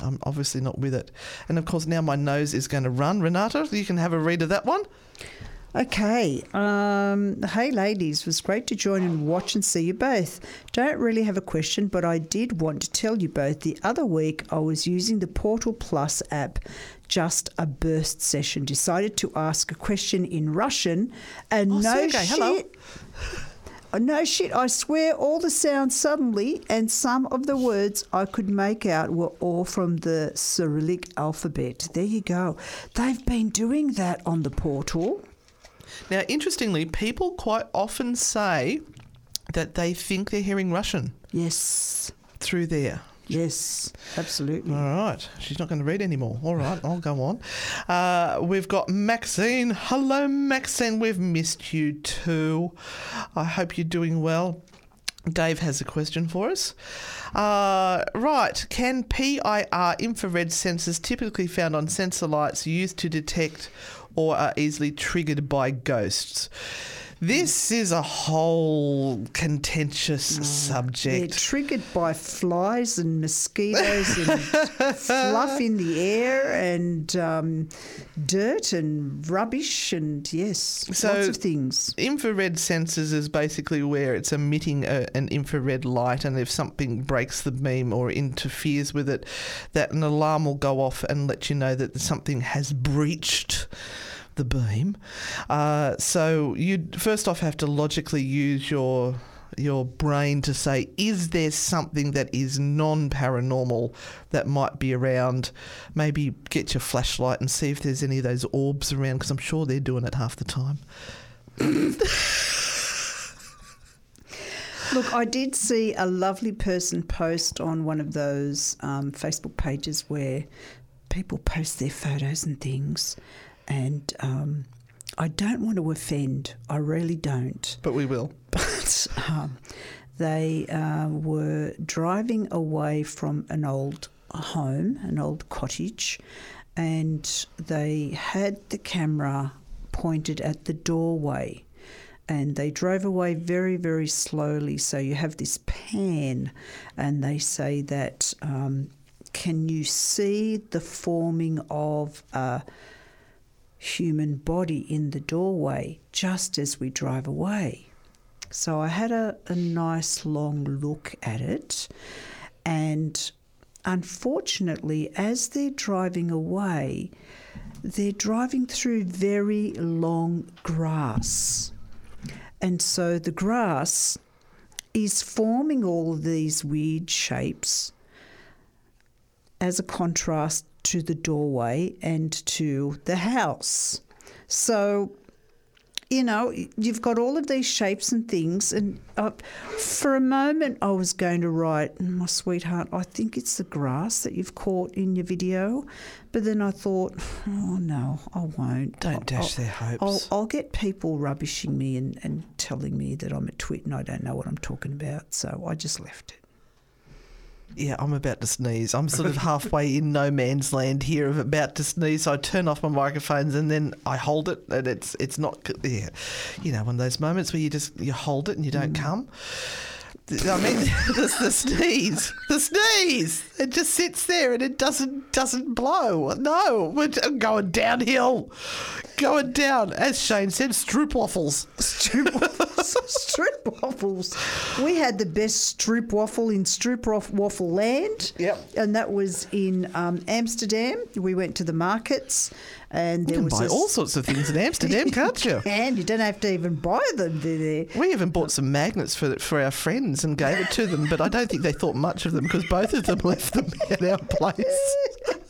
S2: I'm obviously not with it. And of course, now my nose is going to run. Renata, you can have a read of that one.
S3: Okay. Um, hey, ladies, it was great to join and watch and see you both. Don't really have a question, but I did want to tell you both. The other week, I was using the Portal Plus app, just a burst session. Decided to ask a question in Russian, and
S2: Oh,
S3: no
S2: Sergey,
S3: shit.
S2: hello.
S3: No shit, I swear all the sounds suddenly and some of the words I could make out were all from the Cyrillic alphabet. There you go. They've been doing that on the portal.
S2: Now, interestingly, people quite often say that they think they're hearing Russian
S3: Yes,
S2: through there.
S3: yes, absolutely.
S2: All right. She's not going to read anymore. All right. I'll go on. Uh, we've got Maxine. Hello, Maxine. We've missed you too. I hope you're doing well. Dave has a question for us. Uh, right. Can PIR infrared sensors typically found on sensor lights used to detect or are easily triggered by ghosts? This is a whole contentious subject.
S3: They're triggered by flies and mosquitoes and fluff in the air and um, dirt and rubbish and yes,
S2: So-
S3: lots of things.
S2: Infrared sensors is basically where it's emitting a, an infrared light, and if something breaks the beam or interferes with it, that an alarm will go off and let you know that something has breached the beam. Uh, so you'd first off have to logically use your your brain to say, is there something that is non paranormal that might be around? Maybe get your flashlight and see if there's any of those orbs around, because I'm sure they're doing it half the time.
S3: Look, I did see a lovely person post on one of those um, Facebook pages where people post their photos and things, and um, I don't want to offend. I really don't.
S2: But we will.
S3: But um, they uh, were driving away from an old home, an old cottage, and they had the camera pointed at the doorway and they drove away very, very slowly. So you have this pan, and they say that um, can you see the forming of a human body in the doorway just as we drive away? So I had a, a nice long look at it, and unfortunately, as they're driving away, they're driving through very long grass. And so the grass is forming all of these weird shapes as a contrast to the doorway and to the house. So you know, you've got all of these shapes and things. And uh, for a moment, I was going to write, my sweetheart, I think it's the grass that you've caught in your video. But then I thought, oh no, I won't.
S2: Don't
S3: I'll-
S2: dash
S3: I'll-
S2: their hopes.
S3: I'll, I'll get people rubbishing me and, and telling me that I'm a twit and I don't know what I'm talking about. So I just left it.
S2: Yeah, I'm about to sneeze. I'm sort of halfway in no man's land here of about to sneeze. So I turn off my microphones and then I hold it, and it's it's not yeah, you know, one of those moments where you just you hold it and you don't mm. come. I mean, the, the sneeze, the sneeze. It just sits there and it doesn't doesn't blow. No, we're going downhill, going down. As Shane said, stroop waffles.
S3: Stroop waffles. Stroop waffles. We had the best stroop waffle in stroopwafel Waffle Land.
S2: Yep.
S3: And that was in um, Amsterdam. We went to the markets and there
S2: You can buy all sorts of things in Amsterdam, can't you?
S3: And you don't have to even buy them. They're there.
S2: We even bought some magnets for for our friends and gave it to them, but I don't think they thought much of them because both of them left them at our place.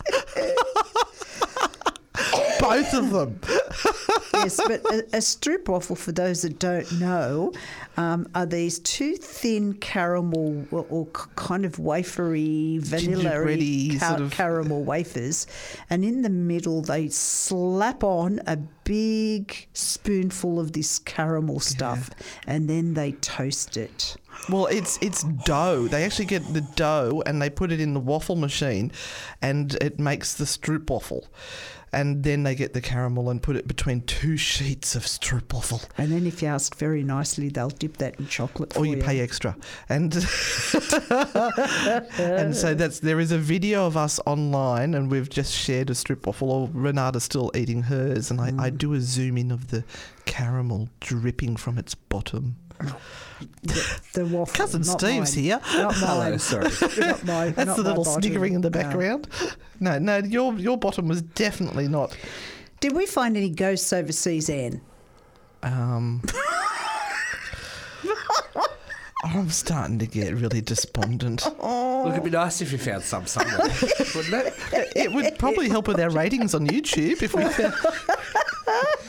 S2: both of them.
S3: yes, but a, a stroop waffle, for those that don't know, um, are these two thin caramel or, or kind of wafery, vanilla
S2: Gingerbready sort of-
S3: caramel wafers, and in the middle they slap on a big spoonful of this caramel stuff, and then they toast it.
S2: Well, it's it's dough. They actually get the dough and they put it in the waffle machine, and it makes the stroop waffle. And then they get the caramel and put it between two sheets of stroop waffle.
S3: And then, if you ask very nicely, they'll dip that in chocolate.
S2: or
S3: for
S2: you pay extra. And and so that's there is a video of us online, and we've just shared a strip waffle. Or Renata's still eating hers, and I, I mm. do a zoom in of the caramel dripping from its bottom. Oh.
S3: The, the waffle.
S2: Cousin
S3: not
S2: Steve's
S3: mine.
S2: here.
S3: Not mine.
S4: Hello, sorry.
S3: Not mine.
S2: That's
S3: not
S2: the little
S3: bottom.
S2: sniggering in the
S3: No.
S2: background. No, no, your your bottom was definitely not.
S3: Did we find any ghosts overseas, Anne?
S2: Um, I'm starting to get really despondent.
S4: Look, it'd be nice if you found some somewhere, wouldn't it?
S2: It would probably help with our ratings on YouTube if we found.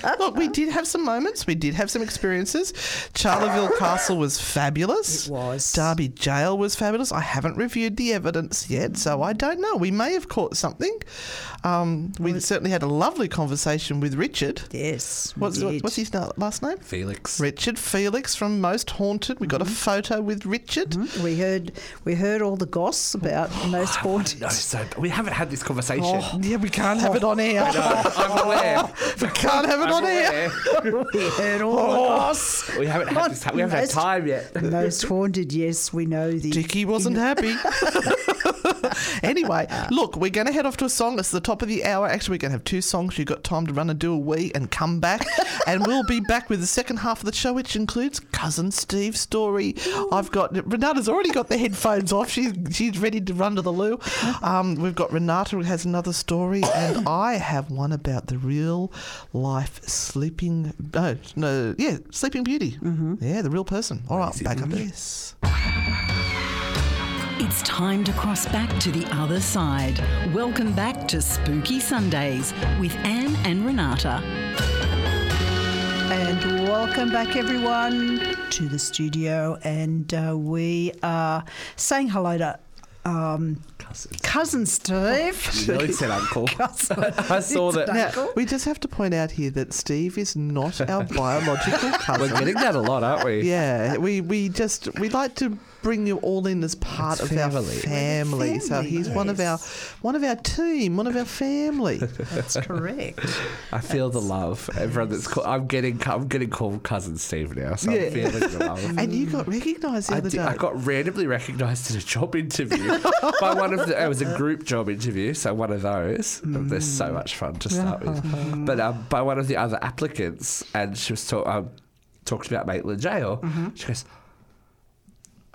S2: Look, we did have some moments. We did have some experiences. Charleville Castle was fabulous.
S3: It was.
S2: Derby Jail was fabulous. I haven't reviewed the evidence yet, so I don't know. We may have caught something. Um, we certainly had a lovely conversation with Richard.
S3: Yes.
S2: What's,
S3: did.
S2: what's his last name?
S4: Felix.
S2: Richard Felix from Most Haunted. We got a photo with Richard. Mm-hmm.
S3: We heard we heard all the goss about the most haunted.
S4: No, so we haven't had this conversation.
S2: Oh, yeah, we can't oh. have it on air.
S4: Uh, I'm aware.
S2: We can't have it
S4: I'm
S2: on air.
S4: aware.
S3: we heard all the oh. goss.
S4: We haven't had this. We haven't had time yet.
S3: The most haunted, yes, we know the.
S2: Dicky wasn't happy. anyway, look, we're going to head off to a song. It's the top of the hour. Actually, we're going to have two songs. You've got time to run and do a wee and come back. and we'll be back with the second half of the show, which includes Cousin Steve's story. I've got Renata's already got the headphones off. She's she's ready to run to the loo. Um, we've got Renata who has another story, and I have one about the real life sleeping. Oh no, yeah, Sleeping Beauty. Mm-hmm. Yeah, the real person. All right, back up this.
S1: It's time to cross back to the other side. Welcome back to Spooky Sundays with Anne and Renata.
S3: And welcome back, everyone, to the studio. And uh, we are saying hello to um, cousin Steve.
S4: You nearly said uncle.
S3: Cousin.
S4: I saw
S3: It's
S4: that.
S2: Now, we just have to point out here that Steve is not our biological cousin.
S4: We're getting that a lot, aren't we?
S2: Yeah, we, we just we like to bring you all in as part
S4: It's
S2: of our
S4: family.
S2: family. So
S3: Family,
S2: he's one of our one of our team, one of our family.
S3: That's correct.
S4: I feel the love. Everyone that's called, I'm getting I'm getting called cousin Steve now, so
S2: Yeah.
S4: I'm feeling the love.
S2: and you got recognised the
S4: I,
S2: other
S4: did,
S2: day.
S4: I got randomly recognised in a job interview by one of the. It was a group job interview, so one of those. They're so much fun to start with. But um, by one of the other applicants, and she was talk, um, talking about Maitland Jail. She goes,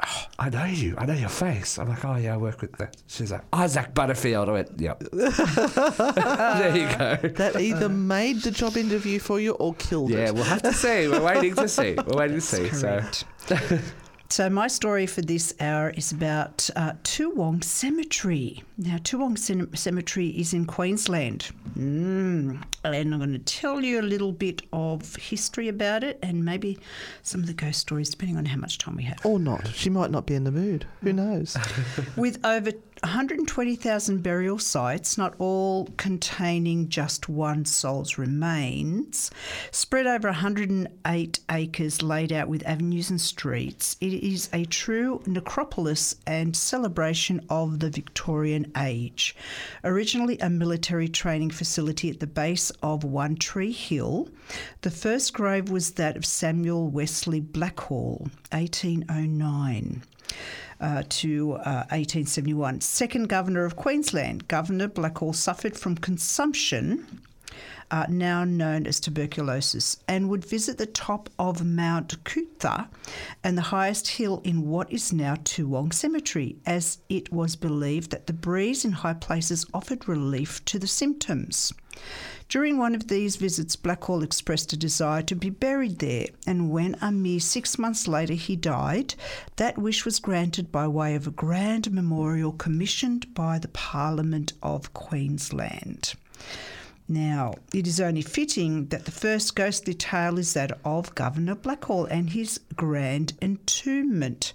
S4: oh, "I know you. I know your face." I'm like, "Oh yeah, I work with that. She's like, "Isaac Butterfield." I went, "Yep." there you go.
S2: that either made the job interview for you or killed
S4: Yeah,
S2: it.
S4: Yeah, we'll have to see. We're waiting to see. We're waiting to see. So.
S3: Correct. So my story for this hour is about uh, Toowong Cemetery. Now, Toowong Cemetery is in Queensland. Mm. and I'm going to tell you a little bit of history about it and maybe some of the ghost stories, depending on how much time we have.
S2: Or not. She might not be in the mood. Who knows?
S3: With over 120,000 burial sites, not all containing just one soul's remains, spread over 108 acres laid out with avenues and streets, it is a true necropolis and celebration of the Victorian age. Originally a military training facility at the base of One Tree Hill, the first grave was that of Samuel Wesley Blackall, 1809 uh, to uh, 1871. Second Governor of Queensland, Governor Blackall suffered from consumption. Uh, now known as tuberculosis, and would visit the top of Mount Coot-tha and the highest hill in what is now Toowong Cemetery, as it was believed that the breeze in high places offered relief to the symptoms. During one of these visits, Blackall expressed a desire to be buried there, and when a mere six months later he died, that wish was granted by way of a grand memorial commissioned by the Parliament of Queensland. Now, it is only fitting that the first ghostly tale is that of Governor Blackall and his grand entombment.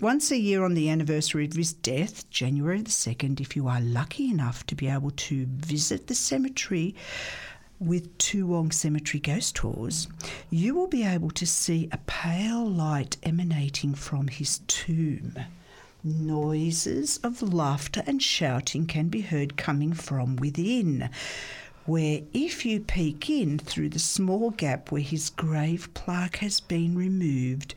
S3: Once a year on the anniversary of his death, January the 2nd, if you are lucky enough to be able to visit the cemetery, with Toowong Cemetery ghost tours, you will be able to see a pale light emanating from his tomb. Noises of laughter and shouting can be heard coming from within where if you peek in through the small gap where his grave plaque has been removed,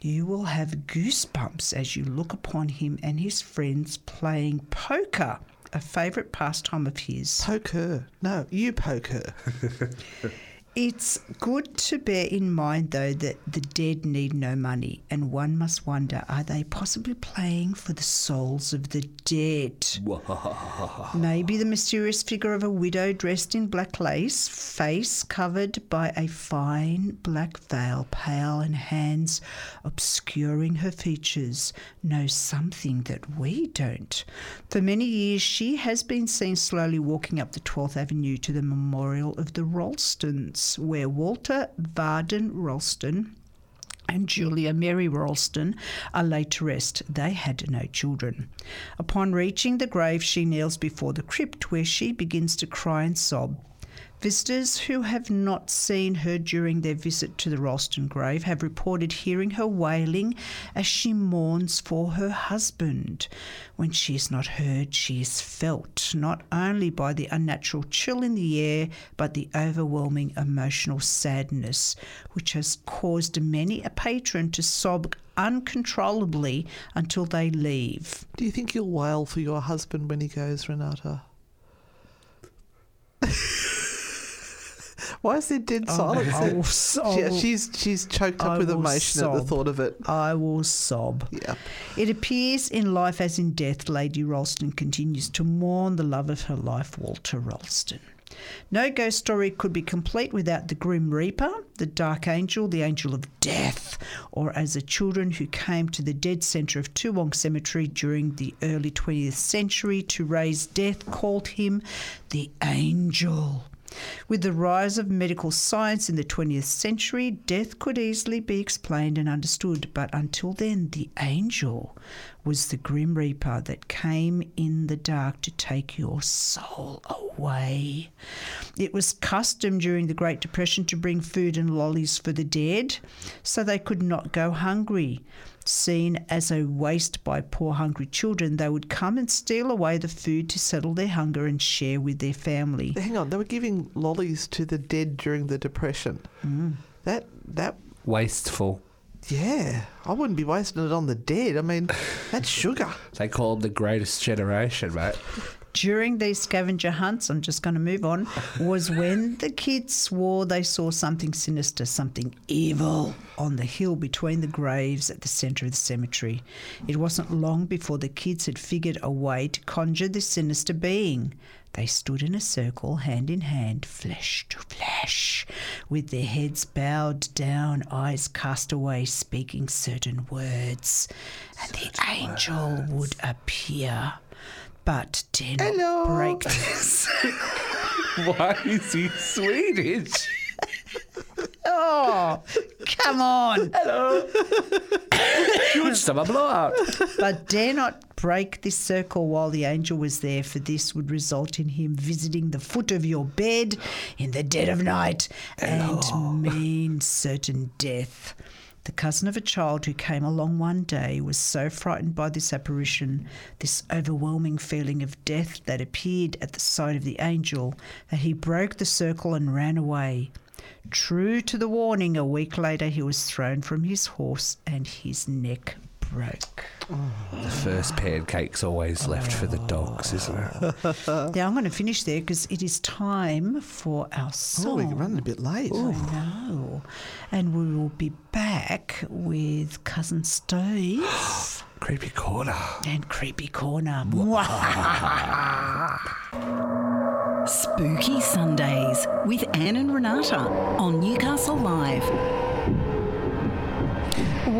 S3: you will have goosebumps as you look upon him and his friends playing poker, a favourite pastime of his.
S2: Poke her. No, you poke her.
S3: It's good to bear in mind, though, that the dead need no money, and one must wonder are they possibly playing for the souls of the dead? Maybe the mysterious figure of a widow dressed in black lace, face covered by a fine black veil, pale and hands obscuring her features, knows something that we don't. For many years, she has been seen slowly walking up the 12th Avenue to the memorial of the Ralstons where Walter Varden Ralston and Julia Mary Ralston are laid to rest. They had no children. Upon reaching the grave, she kneels before the crypt where she begins to cry and sob. Visitors who have not seen her during their visit to the Ralston grave have reported hearing her wailing as she mourns for her husband. When she is not heard, she is felt not only by the unnatural chill in the air, but the overwhelming emotional sadness, which has caused many a patron to sob uncontrollably until they leave.
S2: Do you think you'll wail for your husband when he goes, Renata? Why is there dead silence?
S3: Will
S2: She- she's she's choked up
S3: I
S2: with emotion at the thought of it.
S3: I will sob.
S2: Yeah.
S3: It appears in life as in death, Lady Ralston continues to mourn the love of her life, Walter Ralston. No ghost story could be complete without the Grim Reaper, the Dark Angel, the Angel of Death, or as the children who came to the dead centre of Toowong Cemetery during the early 20th century to raise death called him the Angel. With the rise of medical science in the 20th century, death could easily be explained and understood, but until then, the angel was the grim reaper that came in the dark to take your soul away. It was custom during the Great Depression to bring food and lollies for the dead so they could not go hungry. Seen as a waste by poor hungry children, they would come and steal away the food to settle their hunger and share with their family.
S2: Hang on, they were giving lollies to the dead during the depression.
S3: Mm.
S2: That that
S4: Wasteful.
S2: yeah, I wouldn't be wasting it on the dead. I mean, that's sugar.
S4: They call them the greatest generation, mate.
S3: during these scavenger hunts, I'm just going to move on, was when the kids swore they saw something sinister, something evil on the hill between the graves at the centre of the cemetery. It wasn't long before the kids had figured a way to conjure the sinister being. They stood in a circle, hand in hand, flesh to flesh, with their heads bowed down, eyes cast away, speaking certain words. And the angel would appear. But dare not
S2: Hello.
S3: break this.
S4: Why is he Swedish?
S3: oh, come on. Hello.
S4: Huge summer blowout.
S3: But dare not break this circle while the angel was there, for this would result in him visiting the foot of your bed in the dead of night and mean certain death. The cousin of a child who came along one day was so frightened by this apparition, this overwhelming feeling of death that appeared at the sight of the angel, that he broke the circle and ran away. True to the warning, a week later he was thrown from his horse and his neck broke.
S4: The first pancake's always left for the dogs, isn't it?
S3: Now I'm going to finish there because it is time for our
S2: oh,
S3: song. Oh, song.
S2: we're running a bit late.
S3: I know. And we will be back with Cousin Steve
S4: Creepy corner.
S3: and Creepy Corner.
S1: Spooky Sundays with Anne and Renata on Newcastle Live.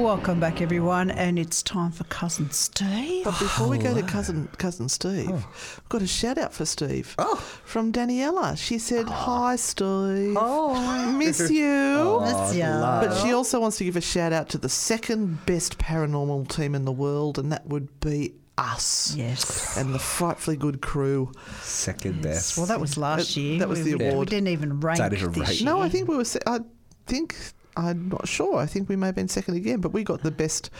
S3: Welcome back, everyone, and it's time for Cousin Steve.
S2: But before we go to cousin cousin Steve, we've got a shout out for Steve.
S4: Oh.
S2: From Daniela. She said, oh. Hi Steve. Oh miss you.
S3: Miss ya.
S2: But she also wants to give a shout out to the second best paranormal team in the world, and that would be us.
S3: Yes.
S2: And the frightfully good crew.
S4: Second best.
S3: Well, that was last
S2: That-
S3: year.
S2: that was
S3: we,
S2: the
S3: we
S2: award.
S3: didn't even rank
S4: Don't even
S3: this
S4: rate.
S3: year.
S2: No, I think we were. Se- I think I'm not sure. I think we may have been second again, but we got the best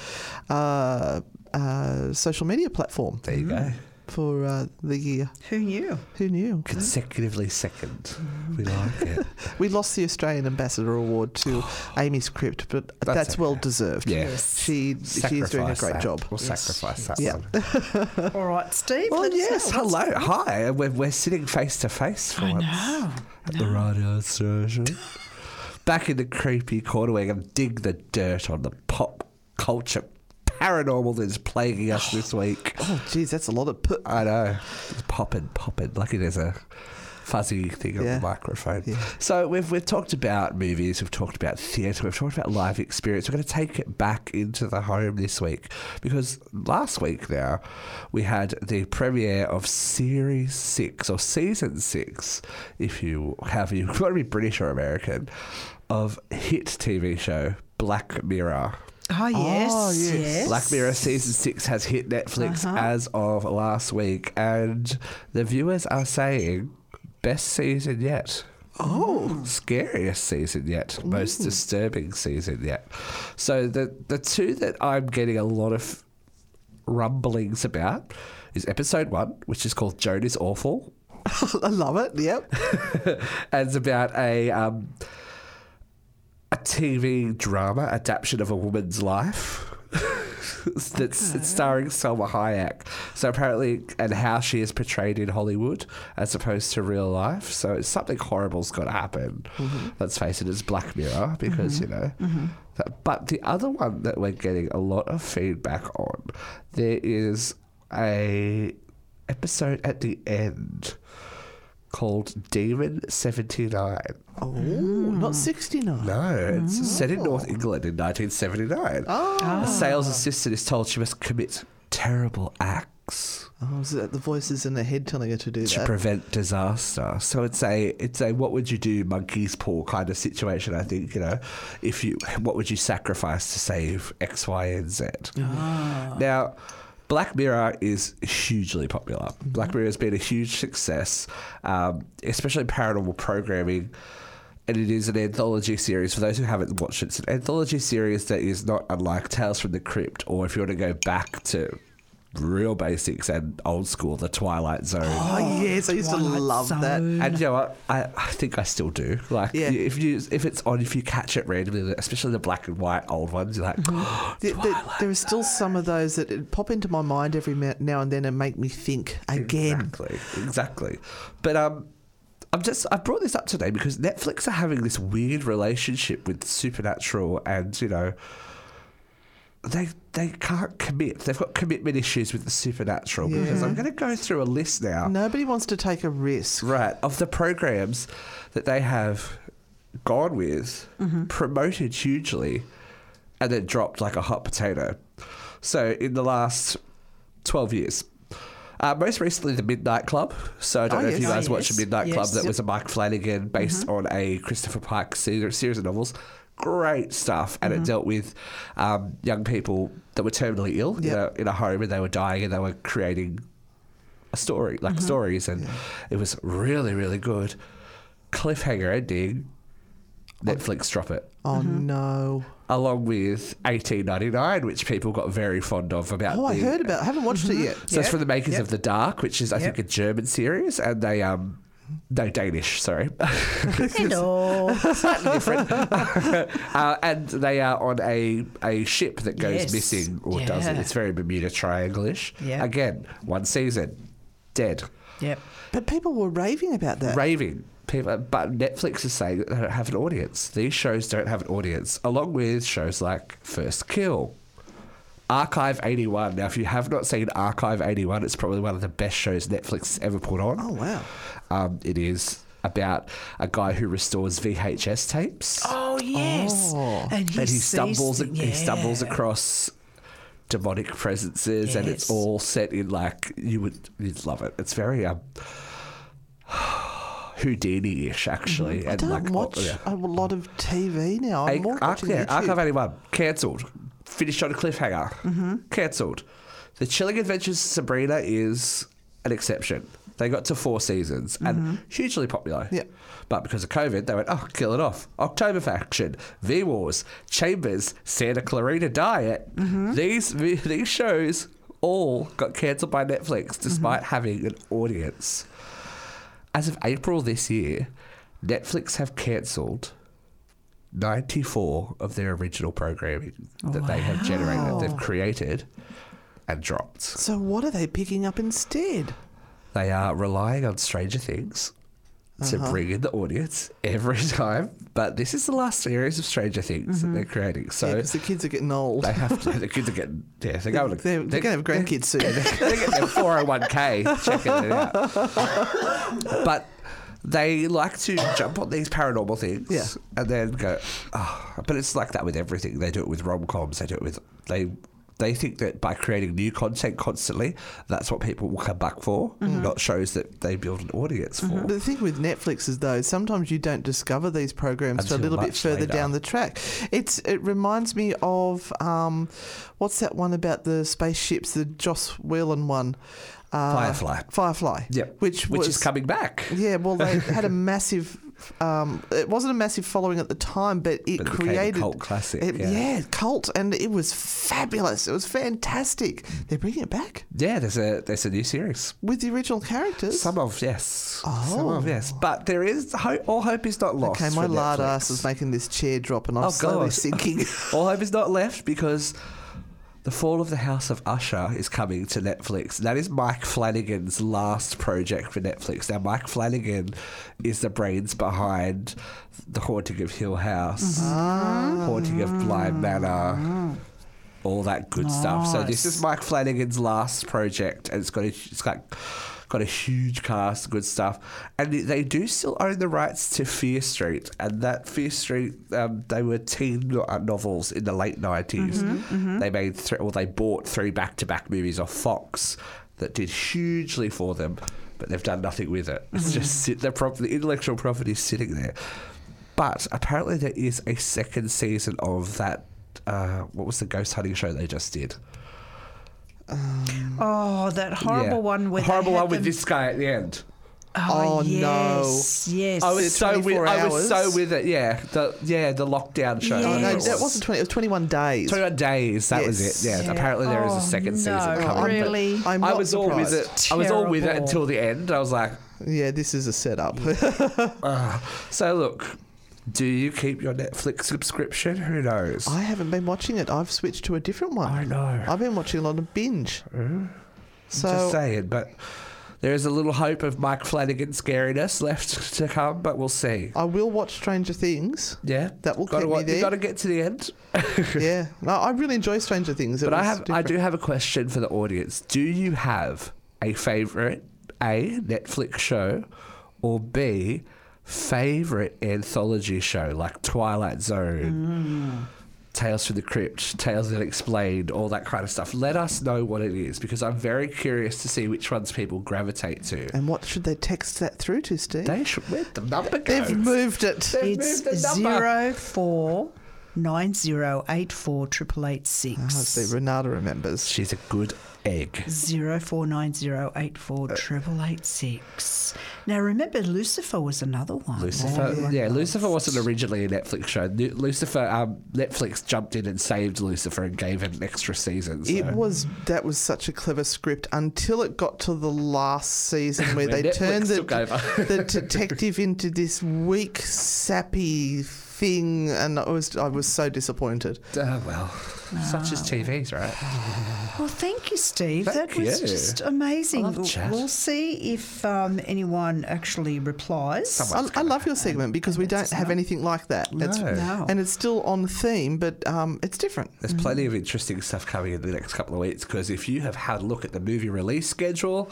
S2: uh, uh, social media platform
S4: there you go.
S2: for uh, the year.
S3: Who knew?
S2: Who knew?
S4: Consecutively second. We like it.
S2: We lost the Australian Ambassador Award to Amy's Crypt, but that's,
S4: That's
S2: well
S4: okay.
S2: deserved.
S4: Yeah.
S2: She she's doing a great
S4: that.
S2: job.
S4: We'll sacrifice that
S2: Yeah.
S4: one.
S3: All right, Steve.
S4: Well, yes.
S3: know.
S4: Hello. Hi. We're, we're sitting face to face for
S3: I
S4: once
S3: know.
S4: at the radio station. Back in the creepy corner, we're going to dig the dirt on the pop culture paranormal that is plaguing us this week.
S2: Oh, geez, that's a lot of. P-
S4: I know. It's popping, popping. Lucky there's a fuzzy thing on
S2: Yeah.
S4: the microphone.
S2: Yeah.
S4: So we've we've talked about movies, we've talked about theatre, we've talked about live experience. We're going to take it back into the home this week because last week now we had the premiere of Series Six or Season Six, if you have you want to be British or American, of hit TV show Black Mirror.
S3: Oh, yes.
S2: Oh, yes.
S3: yes.
S4: Black Mirror season six has hit Netflix
S3: Uh-huh.
S4: as of last week, and the viewers are saying best season yet. Oh, scariest season yet, most disturbing season yet. So the the two that I'm getting a lot of rumblings about is episode one, which is called Joan is Awful,
S2: I love it. Yep.
S4: and it's about a um, a TV drama adaptation of a woman's life. that's it's starring Salma Hayek. So apparently, and how she is portrayed in Hollywood as opposed to real life. So it's something horrible's got to happen. Mm-hmm. Let's face it, it's Black Mirror because you mm-hmm. know. Mm-hmm. That, but the other one that we're getting a lot of feedback on, there is a episode at the end called Demon Seventy Nine.
S2: Oh, not hmm. 69.
S4: No, it's hmm. set in North oh. England in 1979. Ah. A sales assistant is told she must commit terrible acts
S2: Oh, is it the voices in her head telling her to do that.
S4: to
S2: that?
S4: prevent disaster. So it's a it's a what would you do monkey's paw kind of situation. I think you know if you what would you sacrifice to save X, Y, and Z. Ah. Now. Black Mirror is hugely popular. Black mm-hmm. Mirror has been a huge success, um, especially paranormal programming. And it is an anthology series. For those who haven't watched it, it's an anthology series that is not unlike Tales from the Crypt, or if you want to go back to real basics and old school, The Twilight Zone.
S2: Oh, yes, I used to
S3: Twilight
S2: love that.
S4: And you know what? I, I think I still do. Like,
S2: Yeah.
S4: if you if it's on, if you catch it randomly, especially the black and white old ones, you're like,
S2: There, there- there are still some of those that pop into my mind every now and then and make me think again.
S4: Exactly, exactly. But um, I'm just I brought this up today because Netflix are having this weird relationship with supernatural, and you know, they they can't commit. They've got commitment issues with the supernatural. Because I'm going to go through a list now.
S2: Nobody wants to take a risk.
S4: Right, of the programs that they have gone with, mm-hmm. promoted hugely, and then dropped like a hot potato. So in the last 12 years, Uh, most recently, the Midnight Club. So I don't
S2: Oh,
S4: know if
S2: yes.
S4: you
S3: Oh,
S4: guys watched
S3: yes.
S4: the Midnight Club. That was a Mike Flanagan based on a Christopher Pike series, series of novels. Great stuff, and it dealt with um, young people that were terminally ill
S2: Yep.
S4: in, a, in a home, and they were dying, and they were creating a story, like stories, and it was really, really good. Cliffhanger ending. Netflix drop it
S2: Oh no!
S4: Along with 1899, which people got very fond of about.
S2: Oh, I heard about. I haven't watched it yet.
S4: So it's
S3: Yep,
S4: from the makers
S3: yep.
S4: of The Dark, which is I think a German series, and they um. No, Danish, sorry.
S3: Hello.
S4: Slightly different. uh, and they are on a, a ship that goes
S3: Yes.
S4: missing or doesn't. It's very Bermuda Triangle-ish.
S3: Yeah.
S4: Again, one season, dead.
S3: yep.
S2: But people were raving about that.
S4: raving. People, but Netflix is saying that they don't have an audience. These shows don't have an audience, along with shows like First Kill, Archive 81. Now, if you have not seen Archive 81, it's probably one of the best shows Netflix ever put on.
S2: Oh wow!
S4: Um, it is about a guy who restores VHS tapes.
S3: Oh yes.
S2: Oh.
S3: And he,
S4: and he stumbles
S3: the-
S4: he stumbles across demonic presences and it's all set in like you would you'd love it. It's very um Houdini-ish actually.
S2: Mm-hmm. I don't
S4: like,
S2: watch
S4: yeah.
S2: a lot of TV now. I'm
S4: Arc-
S2: more watching
S4: yeah,
S2: YouTube.
S4: Archive 81 cancelled. Finished on a cliffhanger.
S2: Mm-hmm.
S4: Cancelled. The Chilling Adventures of Sabrina is an exception. They got to four seasons and hugely popular.
S2: Mm-hmm. Yeah.
S4: But because of COVID, they went, oh, kill it off. October Faction, V Wars, Chambers, Santa Clarita Diet.
S2: Mm-hmm.
S4: These these shows all got cancelled by Netflix
S2: Mm-hmm.
S4: despite having an audience. As of April this year, Netflix have cancelled 94 of their original programming that they have generated, they've created and dropped.
S2: So what are they picking up instead?
S4: They are relying on Stranger Things to
S2: Uh-huh.
S4: bring in the audience every time, but this is the last series of Stranger Things that they're creating. So
S2: Because the kids are getting old.
S4: they have to, the kids are getting, yeah, they're going to,
S2: They're, they're going to have grandkids soon.
S4: they're getting their 401k checking it out. But they like to jump on these paranormal things
S2: Yeah.
S4: and then go, oh. but it's like that with everything. They do it with rom coms, they do it with, they, they think that by creating new content constantly, that's what people will come back for,
S2: Mm-hmm.
S4: not shows that they build an audience for.
S2: The thing with Netflix is though sometimes you don't discover these programs for a little bit further
S4: later.
S2: down the track. It's it reminds me of um, what's that one about the spaceships, the Joss Whedon one, uh,
S4: Firefly.
S2: Firefly.
S4: Yep.
S2: which
S4: Which
S2: was
S4: is coming back.
S2: Yeah, well, they had a massive. Um, it wasn't a massive following at the time, but it
S4: But it
S2: created
S4: cult classic,
S2: it-
S4: yeah.
S2: cult, and it was fabulous. It was fantastic. They're bringing it back
S4: Yeah, there's a there's a new series.
S2: with the original characters.
S4: Some of yes, some
S2: Oh.
S4: of yes, but there is hope. All hope is not lost.
S2: okay, my lard ass is making this chair drop, and I'm
S4: Oh,
S2: slowly
S4: God.
S2: sinking.
S4: All hope is not left because the Fall of the House of Usher is coming to Netflix. That is Mike Flanagan's last project for Netflix. Now, Mike Flanagan is the brains behind The Haunting of Hill House, mm-hmm. ah. Haunting of Bly Manor. All that good stuff. So this is Mike Flanagan's last project, and it's got a, it's got got a huge cast, good stuff, and they do still own the rights to Fear Street, and that Fear Street, um, they were teen uh, novels in the late 90s They made three, or they bought three back to back movies off Fox that did hugely for them, but they've done nothing with it. It's just sit, the, prop, the intellectual property is sitting there. But apparently, there is a second season of that. Uh, what was the ghost hunting show they just did?
S3: Um, oh, that horrible
S4: Yeah.
S3: one with
S4: horrible one with this guy at the end.
S2: Oh, oh, no.
S3: yes, Yes.
S4: I was so with,
S2: 24
S4: I was so with it. Yeah, the yeah the lockdown show.
S2: Oh, no, that wasn't 20, it was 21 days.
S4: 21 days. That was it. Yeah.
S3: Yeah.
S4: Apparently there is a
S3: Oh,
S4: second
S3: no,
S4: season coming.
S3: really?
S2: I'm
S4: I
S2: not
S4: was all with it.
S2: surprised.
S4: I was all with it until the end. I was like,
S2: Yeah, this is a setup. Ah.
S4: so look, do you keep your Netflix subscription? Who knows?
S2: I haven't been watching it. I've switched to a different one.
S4: I know.
S2: I've been watching a lot of binge. Hmm? So
S4: Just saying, but there is a little hope of Mike Flanagan scariness left to come, but we'll see.
S2: I will watch Stranger Things.
S4: Yeah,
S2: That will
S4: gotta,
S2: keep me
S4: wa-
S2: there.
S4: You got to get to the end.
S2: yeah, no, I really enjoy Stranger Things. It
S4: But I have, I do have a question for the audience. Do you have a favorite A Netflix show, or B favorite anthology show like Twilight Zone, mm. Tales from the Crypt, Tales Unexplained, all that kind of stuff. Let us know what it is because I'm very curious to see which ones people gravitate to.
S2: And what should they text that through to, Steve?
S4: They should. Where the number
S2: They've moved it.
S4: They've
S3: It's
S4: moved the number.
S3: zero four nine zero eight four triple eight
S2: Oh, I
S3: six.
S2: see, Renata remembers.
S4: She's a good egg.
S3: Zero four nine zero eight four triple eight six. Now remember, Lucifer was another one.
S4: Lucifer, yeah, Lucifer wasn't originally a Netflix show. Nu- Lucifer, um, Netflix jumped in and saved Lucifer and gave him extra seasons. So.
S2: It was that was such a clever script until it got to the last season where
S4: When
S2: they
S4: Netflix
S2: turned the, the detective into this weak, sappy thing, and I was I was so disappointed.
S4: Uh, well, such as TVs, right?
S3: Well, thank you, Steve.
S4: Thank
S3: that was
S4: you.
S3: just amazing.
S4: I love
S3: We'll-
S4: chat.
S3: We'll see if um, anyone actually replies.
S2: I, I love your segment because we don't have anything like that. It's,
S4: No.
S3: No.
S2: And it's still on theme, but um, it's different.
S4: There's plenty of interesting stuff coming in the next couple of weeks because if you have had a look at the movie release schedule,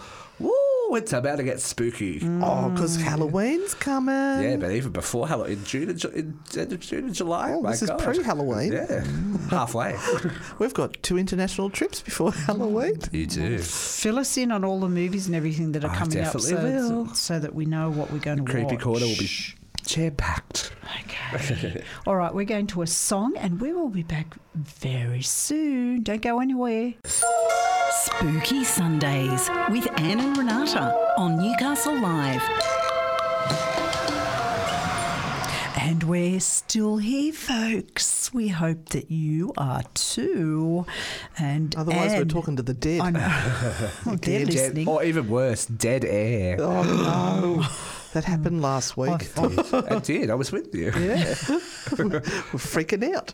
S4: woo, it's about to get spooky.
S2: Oh, because mm. Halloween's coming.
S4: Yeah, but even before Halloween, in June and, Ju- in, in June and July.
S2: Oh,
S4: my
S2: this is
S4: God.
S2: pre-Halloween.
S4: Yeah, mm. halfway.
S2: We've got two international trips before Halloween.
S4: you do.
S3: Fill us in on all the movies and everything that are
S4: I
S3: coming up
S4: definitely
S3: so,
S4: will.
S3: so that we know what we're going to watch.
S4: Creepy
S3: watch.
S4: corner will be jam packed.
S3: Okay. All right, we're going to a song and we will be back very soon. Don't go anywhere.
S1: Spooky Sundays with Anne and Renata on Newcastle Live.
S3: And we're still here, folks. We hope that you are too. And
S2: Otherwise, we're talking to the dead.
S3: I know. Well, they're
S4: Dead-
S3: listening.
S4: or even worse, dead air.
S2: Oh no, that happened last week.
S4: I did. I was with you.
S2: Yeah, we're freaking out.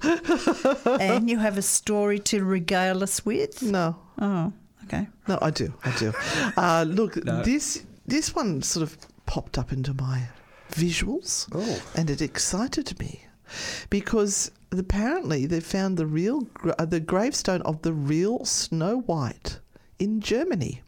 S3: and you have a story to regale us with.
S2: No,
S3: Oh, okay.
S2: no, I do, I do. Uh, look, this this one sort of popped up into my visuals,
S4: Oh.
S2: and it excited me because apparently they found the real gra- uh, the gravestone of the real Snow White in Germany.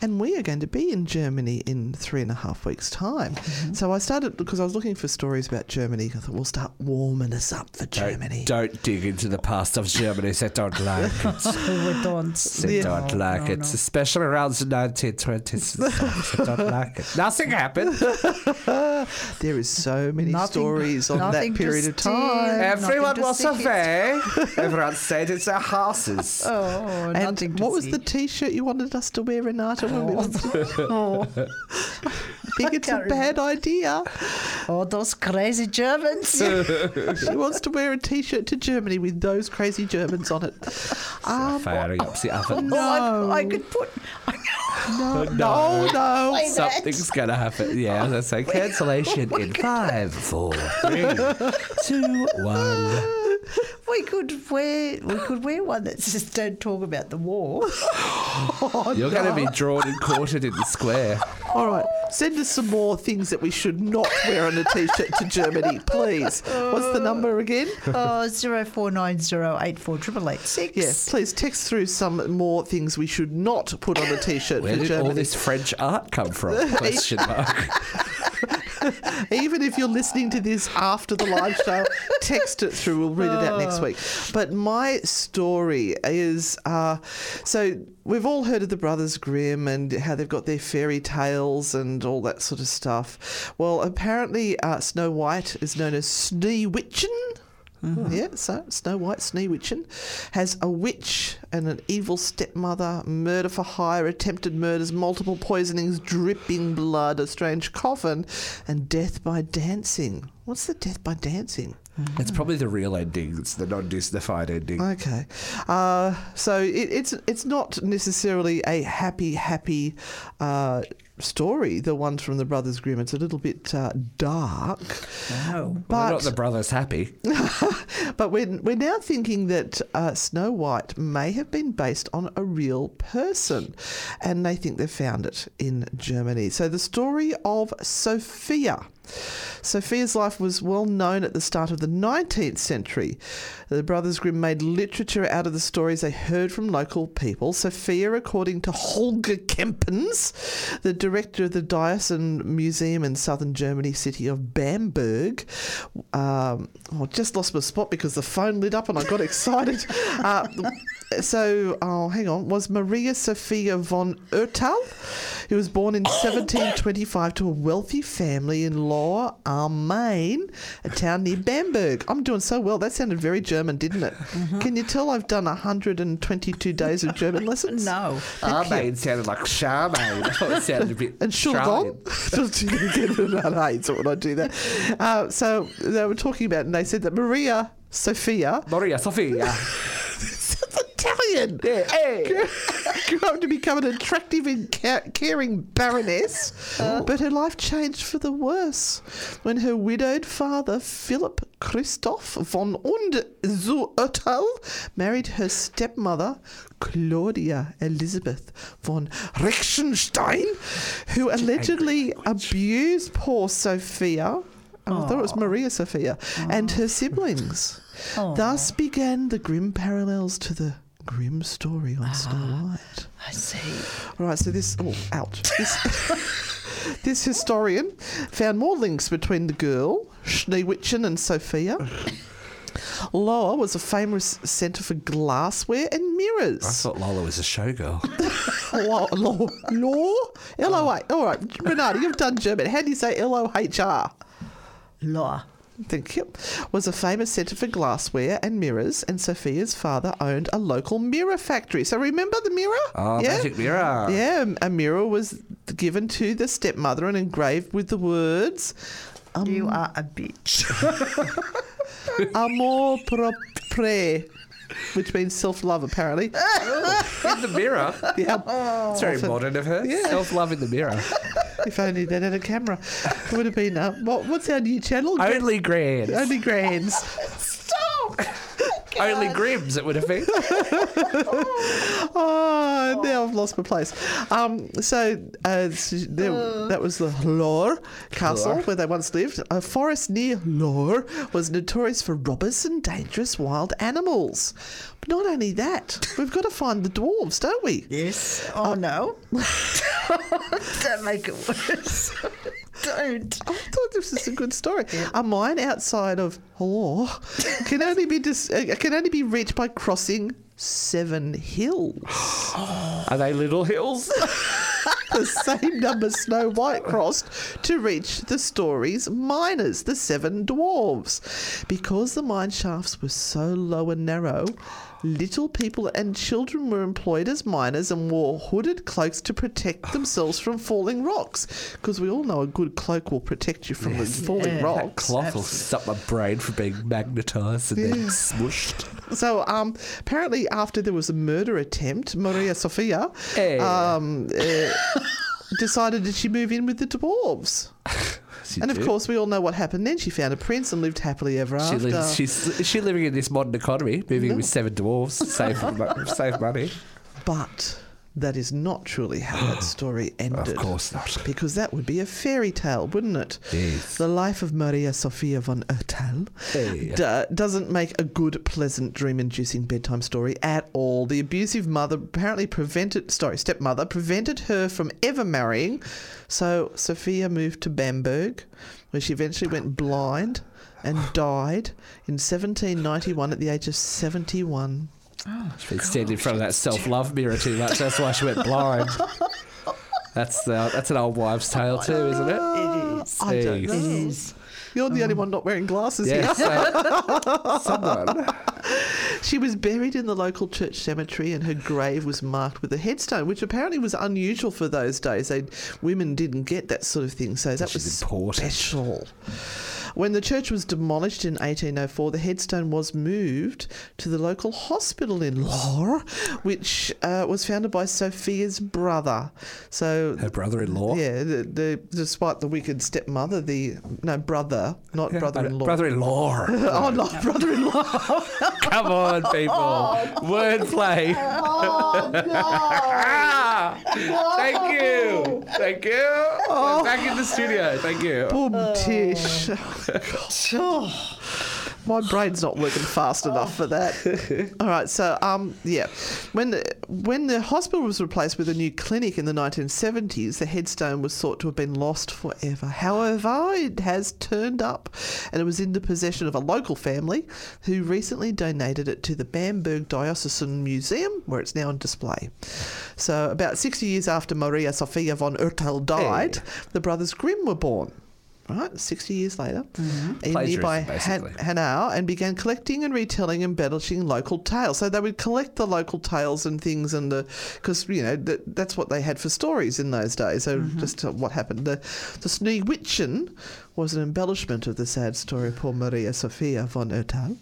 S2: And we are going to be in Germany in three and a half weeks' time. Mm-hmm. So I started because I was looking for stories about Germany. I thought we'll start warming us up for Germany.
S4: Don't, don't dig into the past of Germany. I don't like it.
S3: Oh, we don't.
S4: I
S2: Yeah.
S4: don't like
S3: no,
S4: it,
S3: no.
S4: especially around the 1920s. I don't like it. Nothing happened.
S2: There is so many
S3: Nothing-
S2: stories on that period of
S3: steal.
S2: time.
S4: Everyone
S3: Nothing to
S4: was
S3: see
S4: away. Everyone stayed in their houses.
S3: Oh,
S2: And
S3: nothing to
S2: what was
S3: see.
S2: the T-shirt you wanted us to wear, Renata? When we went
S3: Oh,
S2: I think it's a
S3: can't
S2: bad idea.
S3: oh, those crazy Germans.
S2: She wants to wear a T-shirt to Germany with those crazy Germans on it. Um,
S4: Firing up the oven.
S3: Oh, I, I could put.
S2: no, no, no.
S3: Play.
S4: Something's gonna happen. Yeah, let's say cancellation in five, four, three, two, one.
S3: We could wear. We could wear one that says "Don't talk about the war."
S4: You're gonna be drawn and quartered in the square.
S2: All right, send us some more things that we should not wear on a T-shirt to Germany, please. What's the number again?
S3: Oh, zero four nine zero eight four triple eight six.
S2: Yes, please text through some more things we should not put on a T-shirt
S4: Where
S2: for
S4: did
S2: Germany.
S4: all this French art come from? Question mark.
S2: Even if you're listening to this after the live show, text it through. We'll read it out next week. But my story is uh, so we've all heard of the Brothers Grimm and how they've got their fairy tales and all that sort of stuff. Well, apparently, uh, Snow White is known as Schneewittchen. Yeah, so Snow White Schneewittchen has a witch and an evil stepmother, murder for hire, attempted murders, multiple poisonings, dripping blood, a strange coffin, and death by dancing. What's the death by dancing?
S4: It's probably the real ending. It's the non-Disneyfied ending.
S2: Okay, uh, so it, it's it's not necessarily a happy happy uh, story. The ones from the Brothers Grimm. It's a little bit uh, dark.
S3: No.
S4: Well,
S2: But
S4: not the brothers happy.
S2: But we're, we're now thinking that uh, Snow White may have been based on a real person, and they think they've found it in Germany. So the story of Sophia. Sophia's life was well known at the start of the 19th century. The Brothers Grimm made literature out of the stories they heard from local people. Sophia, according to Holger Kempkens, the director of the Diocesan Museum in southern Germany city of Bamberg. Um, oh, I just lost my spot because the phone lit up and I got excited. Uh, so, oh, hang on, was Maria Sophia von Erthal, who was born in 1725 to a wealthy family in Lower Main, a town near Bamberg. I'm doing so well. That sounded very German, didn't it? Can you tell I've done 122 days of German lessons?
S3: No.
S4: Armain sounded like Charmaine. I thought it sounded a bit.
S2: And
S4: Australian.
S2: Shulgon. I hate it when I do that. Uh, so they were talking about, and they said that Maria Sophia,
S4: Maria Sofia.
S2: Italian,
S4: Yeah, hey.
S2: grew up to become an attractive and ca- caring baroness, but her life changed for the worse when her widowed father, Philip Christoph von und zu Erthal, married her stepmother, Claudia Elizabeth von Reichenstein, who allegedly abused poor Sophia. Oh, I thought it was Maria Sophia. And her siblings. Thus began the grim parallels to the grim story on ah, Snow White.
S3: I see.
S2: All right, so this oh ouch. This, this historian found more links between the girl, Schneewittchen and Sophia. Loa was a famous centre for glassware and mirrors.
S4: I thought Lola was a showgirl.
S2: Law, law, law, L O A. All right, Renata, you've done German. How do you say L O H R?
S3: Law.
S2: Thank you. Was a famous centre for glassware and mirrors, and Sophia's father owned a local mirror factory. So remember the mirror?
S4: Oh, magic mirror.
S2: Yeah, a mirror was given to the stepmother and engraved with the words um,
S3: you are a bitch.
S2: "Amor propre," which means self-love, apparently.
S4: In the mirror.
S2: yeah.
S4: It's very modern of her. Yeah. Self love in the mirror.
S2: If only they had a camera, it would have been. Uh, what, what's our new channel?
S4: Only grand.
S2: Only grands.
S4: Only Grims, it would have been.
S2: Oh, now I've lost my place. Um, so uh, s- there, that was the Lohr Castle
S4: Lohr.
S2: where they once lived. A forest near Lohr was notorious for robbers and dangerous wild animals. But not only that, we've got to find the dwarves, don't we?
S3: yes. Oh, no. Don't make it worse. Don't.
S2: I thought this was a good story. A mine outside of Lohr can only be dis- uh, can only be reached by crossing seven hills.
S4: Are they little hills?
S2: the same number Snow White crossed to reach the story's miners, the seven dwarves. Because the mine shafts were so low and narrow, little people and children were employed as miners and wore hooded cloaks to protect themselves from falling rocks. Because we all know a good cloak will protect you from the falling
S3: Yeah.
S4: That
S2: rocks.
S4: cloth will stop my brain from being magnetised and then smushed.
S2: So, um, apparently, after there was a murder attempt, Maria Sofia
S4: Hey.
S2: um, uh, decided that she move in with the dwarves.
S4: She
S2: And of
S4: did.
S2: course, we all know what happened then. She found a prince and lived happily ever
S4: She
S2: after.
S4: lives, she's is she living in this modern economy, moving in with seven dwarves, save mo- save money.
S2: but that is not truly how that story ended.
S4: Of course not.
S2: Because that would be a fairy tale, wouldn't it?
S4: Yes.
S2: The life of Maria Sophia von Erthal
S4: Hey.
S2: d- doesn't make a good, pleasant, dream-inducing bedtime story at all. The abusive mother apparently prevented, sorry, stepmother prevented her from ever marrying. So Sophia moved to Bamberg, where she eventually went blind and died in 1791 at the age of 71.
S4: She's been standing in front of that self love mirror too much. That's why she went blind. That's the, that's an old wives' tale too, isn't it?
S3: It is.
S2: I don't
S4: Jeez.
S2: know.
S3: It is.
S2: You're the only um, one not wearing glasses here.
S4: Yes, someone.
S2: She was buried in the local church cemetery, and her grave was marked with a headstone, which apparently was unusual for those days. They women didn't get that sort of thing, so that was
S4: important.
S2: special. When the church was demolished in 1804, the headstone was moved to the local hospital in Lohr, which uh, was founded by Sophia's brother. So
S4: Her brother-in-law.
S2: yeah, the, the, despite the wicked stepmother, the no brother, not brother-in-law.
S4: Brother-in-law.
S2: oh, not brother-in-law.
S4: Come on, people. Wordplay. Thank you. Thank you. We're back in the studio. Thank you.
S2: Boom tish. Oh. Oh. My brain's not working fast enough for that. All right, so um, yeah, when the when the hospital was replaced with a new clinic in the 1970s, the headstone was thought to have been lost forever. However, it has turned up, and it was in the possession of a local family who recently donated it to the Bamberg Diocesan Museum, where it's now on display. So, about 60 years after Maria Sophia von Urtel died, the brothers Grimm were born. Right, 60 years later, in nearby Han- Hanau and began collecting and retelling and embellishing local tales. So they would collect the local tales and things, and the because you know that, that's what they had for stories in those days. So just uh, what happened. The the Schneewittchen was an embellishment of the sad story of poor Maria Sophia von Erthal.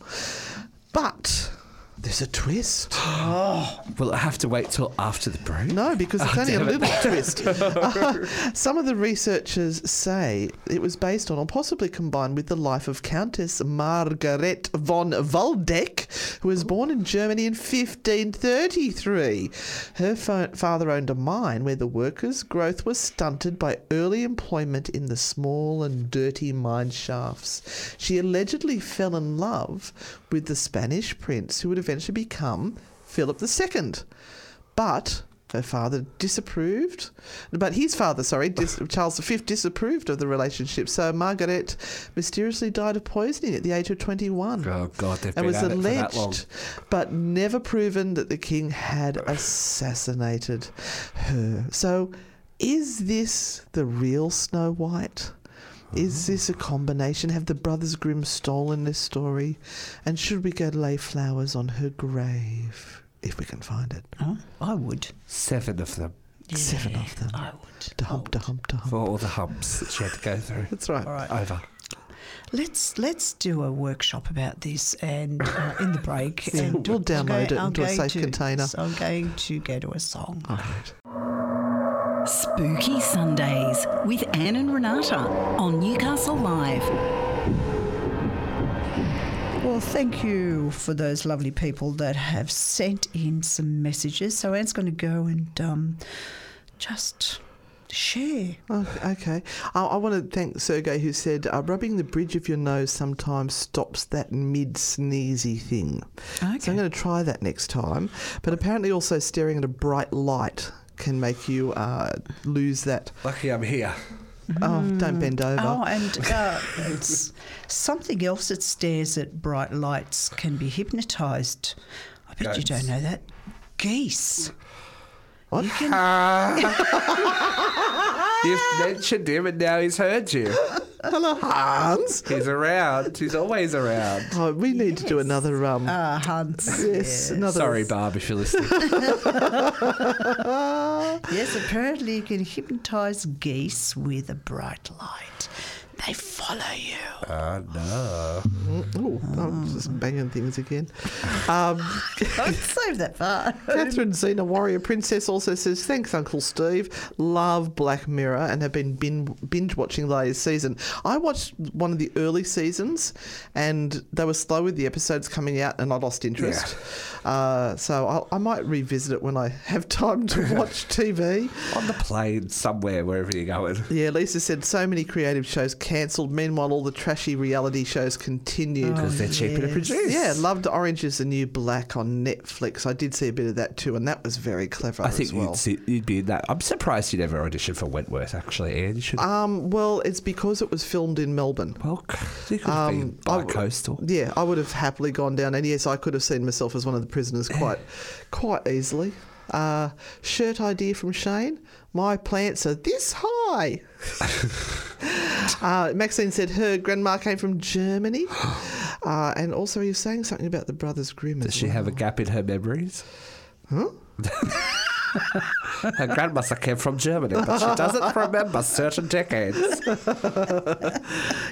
S2: But there's a twist.
S4: Will it have to wait till after the break?
S2: No, because it's
S4: Oh,
S2: only a
S4: it.
S2: little twist. Uh, some of the researchers say it was based on or possibly combined with the life of Countess Margaret von Waldeck, who was born in Germany in 1533. Her fa- father owned a mine where the workers' growth was stunted by early employment in the small and dirty mine shafts. She allegedly fell in love with the Spanish prince who would eventually become Philip II. But her father disapproved, but his father, sorry, dis- Charles V, disapproved of the relationship. So Margaret mysteriously died of poisoning at the age of 21
S4: Oh God, they've
S2: and
S4: been
S2: was
S4: at it for that long.
S2: alleged, but never proven that the king had assassinated her. So, is this the real Snow White? Is this a combination? Have the Brothers Grimm stolen this story? And should we go lay flowers on her grave if we can find it?
S3: Oh, I would.
S4: Seven of them
S2: Seven of them.
S3: I would.
S2: Da hump, da hump, da hump.
S4: for all the humps that she had to go through.
S2: That's right.
S3: All right.
S4: Over.
S3: Let's let's do a workshop about this and uh, in the break.
S2: Yeah,
S3: and
S2: we'll
S3: I'm
S2: download it
S3: I'm
S2: into a safe
S3: to-
S2: container.
S3: So I'm going to go to a song.
S1: Spooky Sundays with Anne and Renata on Newcastle Live.
S3: Well, thank you for those lovely people that have sent in some messages. So Anne's going to go and um, just share.
S2: Oh, okay. I, I want to thank Sergey who said uh, rubbing the bridge of your nose sometimes stops that mid sneezy thing. Okay. So I'm going to try that next time. But apparently, also staring at a bright light can make you uh, lose that.
S4: Lucky I'm here.
S2: Oh, don't bend over.
S3: Oh, and uh, it's something else that stares at bright lights can be hypnotised. I bet you
S4: Goats.
S3: don't know that. Geese.
S2: What?
S3: You can,
S4: You've mentioned him and now he's heard you.
S2: Hello, Hans.
S4: He's around. He's always around.
S2: Oh, we need to do another. Um,
S3: uh, Hans.
S2: yes, another.
S4: Sorry, Barb, if you're listening.
S3: Yes, apparently you can hypnotise geese with a bright light. They follow you.
S4: Oh, no.
S2: Oh, I'm just banging things again. Um,
S3: Don't save that part.
S2: Catherine Xena Warrior Princess also says, Thanks, Uncle Steve. Love Black Mirror and have been binge watching the latest season. I watched one of the early seasons and they were slow with the episodes coming out and I lost interest. Uh, so I'll, I might revisit it when I have time to watch TV.
S4: On the plane somewhere, wherever you're going.
S2: Yeah, Lisa said so many creative shows cancelled. Meanwhile, all the trashy reality shows continued.
S4: Because they're cheaper to produce.
S2: Yeah, loved Orange is the New Black on Netflix. I did see a bit of that too, and that was very clever
S4: I think
S2: as well.
S4: you'd, see, you'd be in that. I'm surprised you'd ever audition for Wentworth, actually, Anne. You should.
S2: Um, well, it's because it was filmed in Melbourne.
S4: well, you could have been
S2: Um, I-
S4: bi-coastal.
S2: Yeah, I would have happily gone down, and yes, I could have seen myself as one of the prisoners quite, quite easily. Uh, shirt idea from Shane. My plants are this high. uh, Maxine said her grandma came from Germany, uh, and also he was saying something about the Brothers Grimm.
S4: Does she
S2: well.
S4: have a gap in her memories? Huh? her grandmother came from Germany, but she doesn't remember certain decades.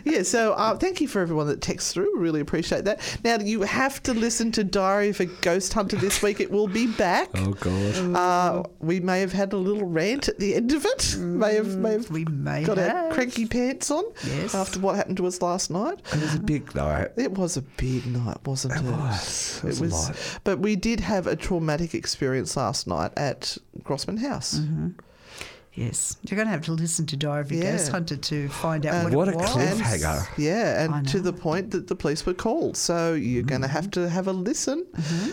S2: Yeah, so uh, thank you for everyone that texts through. We really appreciate that. Now, you have to listen to Diary of a Ghost Hunter this week. It will be back.
S4: Oh, God.
S2: Uh, we may have had a little rant at the end of it. May have, may have
S3: We may
S2: got our cranky pants on
S3: Yes.
S2: after what happened to us last night.
S4: It was a big night.
S2: It was a big night, wasn't it?
S4: It was. It was a lot.
S2: But we did have a traumatic experience last night at Grossman House.
S3: Mm-hmm. Yes, you're going to have to listen to Diary of a
S2: Yeah.
S3: Ghost Hunter to find out what,
S4: What
S3: it
S4: a
S3: was.
S4: cliff.
S2: And-
S4: Cliffhanger.
S2: Yeah, and to the point that the police were called. So you're going
S3: Mm-hmm.
S2: to have to have a listen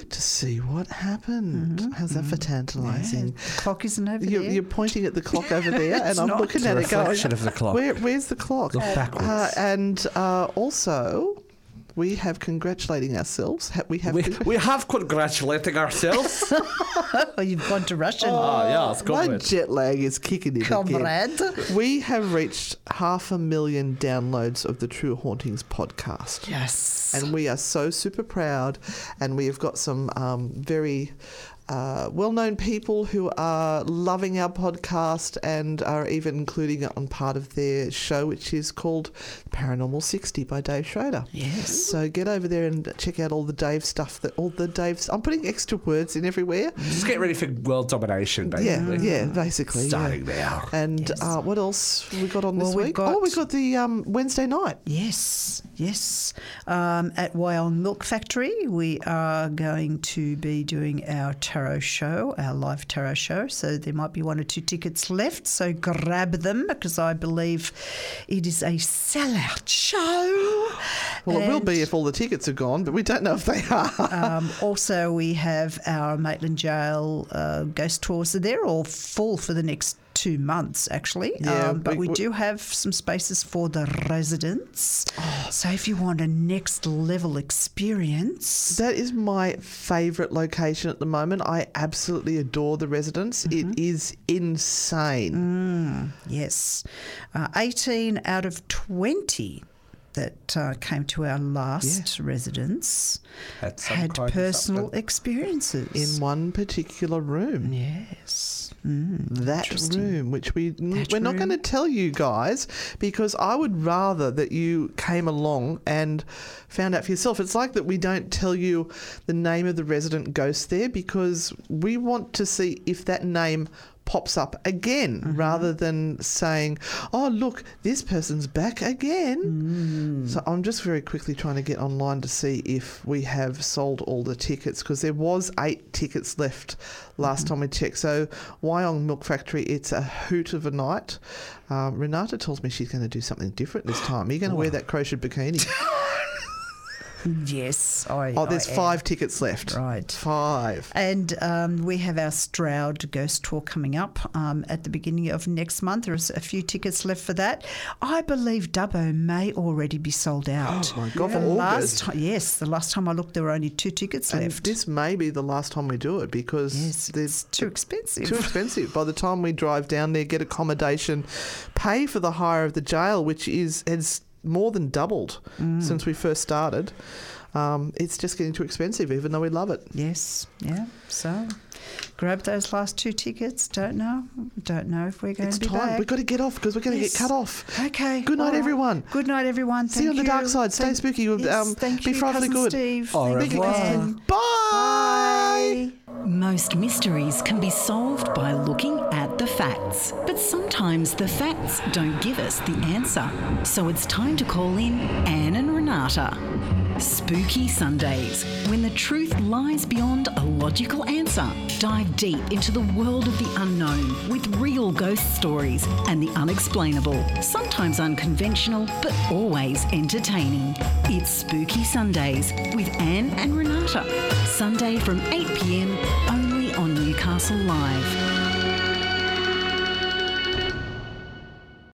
S2: to see what happened. How's that for tantalising?
S3: The clock isn't over
S2: You're,
S3: Mm-hmm. there.
S2: you're pointing at the clock over there, and I'm looking
S4: It's a
S2: at it going,
S4: reflection of the clock.
S2: Where, where's the clock?
S4: Look backwards.
S2: Uh, and uh, also, we have congratulating ourselves. We have.
S4: We,
S2: to-
S4: we have congratulating ourselves.
S3: oh, you've gone to Russian.
S4: Ah, yeah, it's
S2: my jet lag is kicking in again.
S3: Comrade.
S2: We have reached half a million downloads of the True Hauntings podcast.
S3: Yes.
S2: And we are so super proud. And we have got some um, very uh, well known people who are loving our podcast and are even including it on part of their show, which is called Paranormal 60 by Dave Schrader.
S3: Yes.
S2: So get over there and check out all the Dave stuff that all the Dave's. I'm putting extra words in everywhere.
S4: Just get ready for world domination,
S2: Yeah,
S4: basically.
S2: yeah, basically. yeah.
S4: Starting now.
S2: And
S3: Yes.
S2: uh, what else we got on
S3: Well,
S2: this week?
S3: got-
S2: oh, we've got the um, Wednesday night.
S3: Yes, yes. Um, at Wyong Milk Factory, we are going to be doing our tarot show, our live tarot show. So there might be one or two tickets left. So grab them because I believe it is a sellout show.
S2: Well, it will be if all the tickets are gone, but we don't know if they are.
S3: Um, also, we have our Maitland Jail uh, ghost tours. So they're all full for the next two months, actually.
S2: Yeah,
S3: um, but
S2: we-
S3: we,
S2: we-
S3: do have some spaces for the residents. So if you want a next level experience,
S2: That is my favourite location at the moment. I absolutely adore the residence.
S3: Mm-hmm.
S2: It is insane.
S3: yes, uh, 18 out of 20 that uh, came to our last residence
S4: Had
S3: had personal experiences.
S2: In one particular room.
S3: yes. Mm.
S2: that room, which we
S3: That
S2: we're not going to tell you guys because I would rather that you came along and found out for yourself. It's like that we don't tell you the name of the resident ghost there because we want to see if that name pops up again
S3: Mm-hmm.
S2: rather than saying, "Oh, look, this person's back again."
S3: Mm.
S2: So I'm just very quickly trying to get online to see if we have sold all the tickets because there was eight tickets left last time we checked. So Wyong Milk Factory, it's a hoot of a night. Um, Renata tells me she's going to do something different this time. Are you going to wear that crocheted bikini?
S3: Yes. I,
S2: oh, there's
S3: I am.
S2: five tickets left.
S3: Right.
S2: Five.
S3: And um, we have our Stroud Ghost Tour coming up um, at the beginning of next month. There's a few tickets left for that. I believe Dubbo may already be sold out.
S2: Oh my God,
S3: The
S2: for
S3: last
S2: August.
S3: yes, the last time I looked, there were only two tickets
S2: And
S3: left.
S2: this may be the last time we do it because
S3: yes,
S2: there's
S3: it's too expensive.
S2: too expensive. By the time we drive down there, get accommodation, pay for the hire of the jail, which is has more than doubled
S3: Mm.
S2: since we first started. Um, it's just getting too expensive, even though we love it.
S3: Yes, yeah. So grab those last two tickets. Don't know. Don't know if we're going
S2: It's
S3: to be It's
S2: time.
S3: back.
S2: We've got to get off because we're going to
S3: Yes.
S2: get cut off.
S3: Okay.
S2: Good night,
S3: all right.
S2: everyone.
S3: Good night, everyone.
S2: See you on the dark side. Stay
S3: Thank-
S2: spooky.
S3: Yes,
S2: Um,
S3: thank
S2: be
S3: you,
S2: frightfully good.
S3: Steve.
S4: Au
S3: Thank you,
S4: revoir.
S3: Cousin.
S2: Bye.
S1: Most mysteries can be solved by looking at the facts. But sometimes the facts don't give us the answer. So it's time to call in Anne and Renata. Spooky Sundays, when the truth lies beyond a logical answer. Dive deep into the world of the unknown with real ghost stories and the unexplainable. Sometimes unconventional, but always entertaining. It's Spooky Sundays with Anne and Renata. Sunday from 8 pm only on Newcastle Live.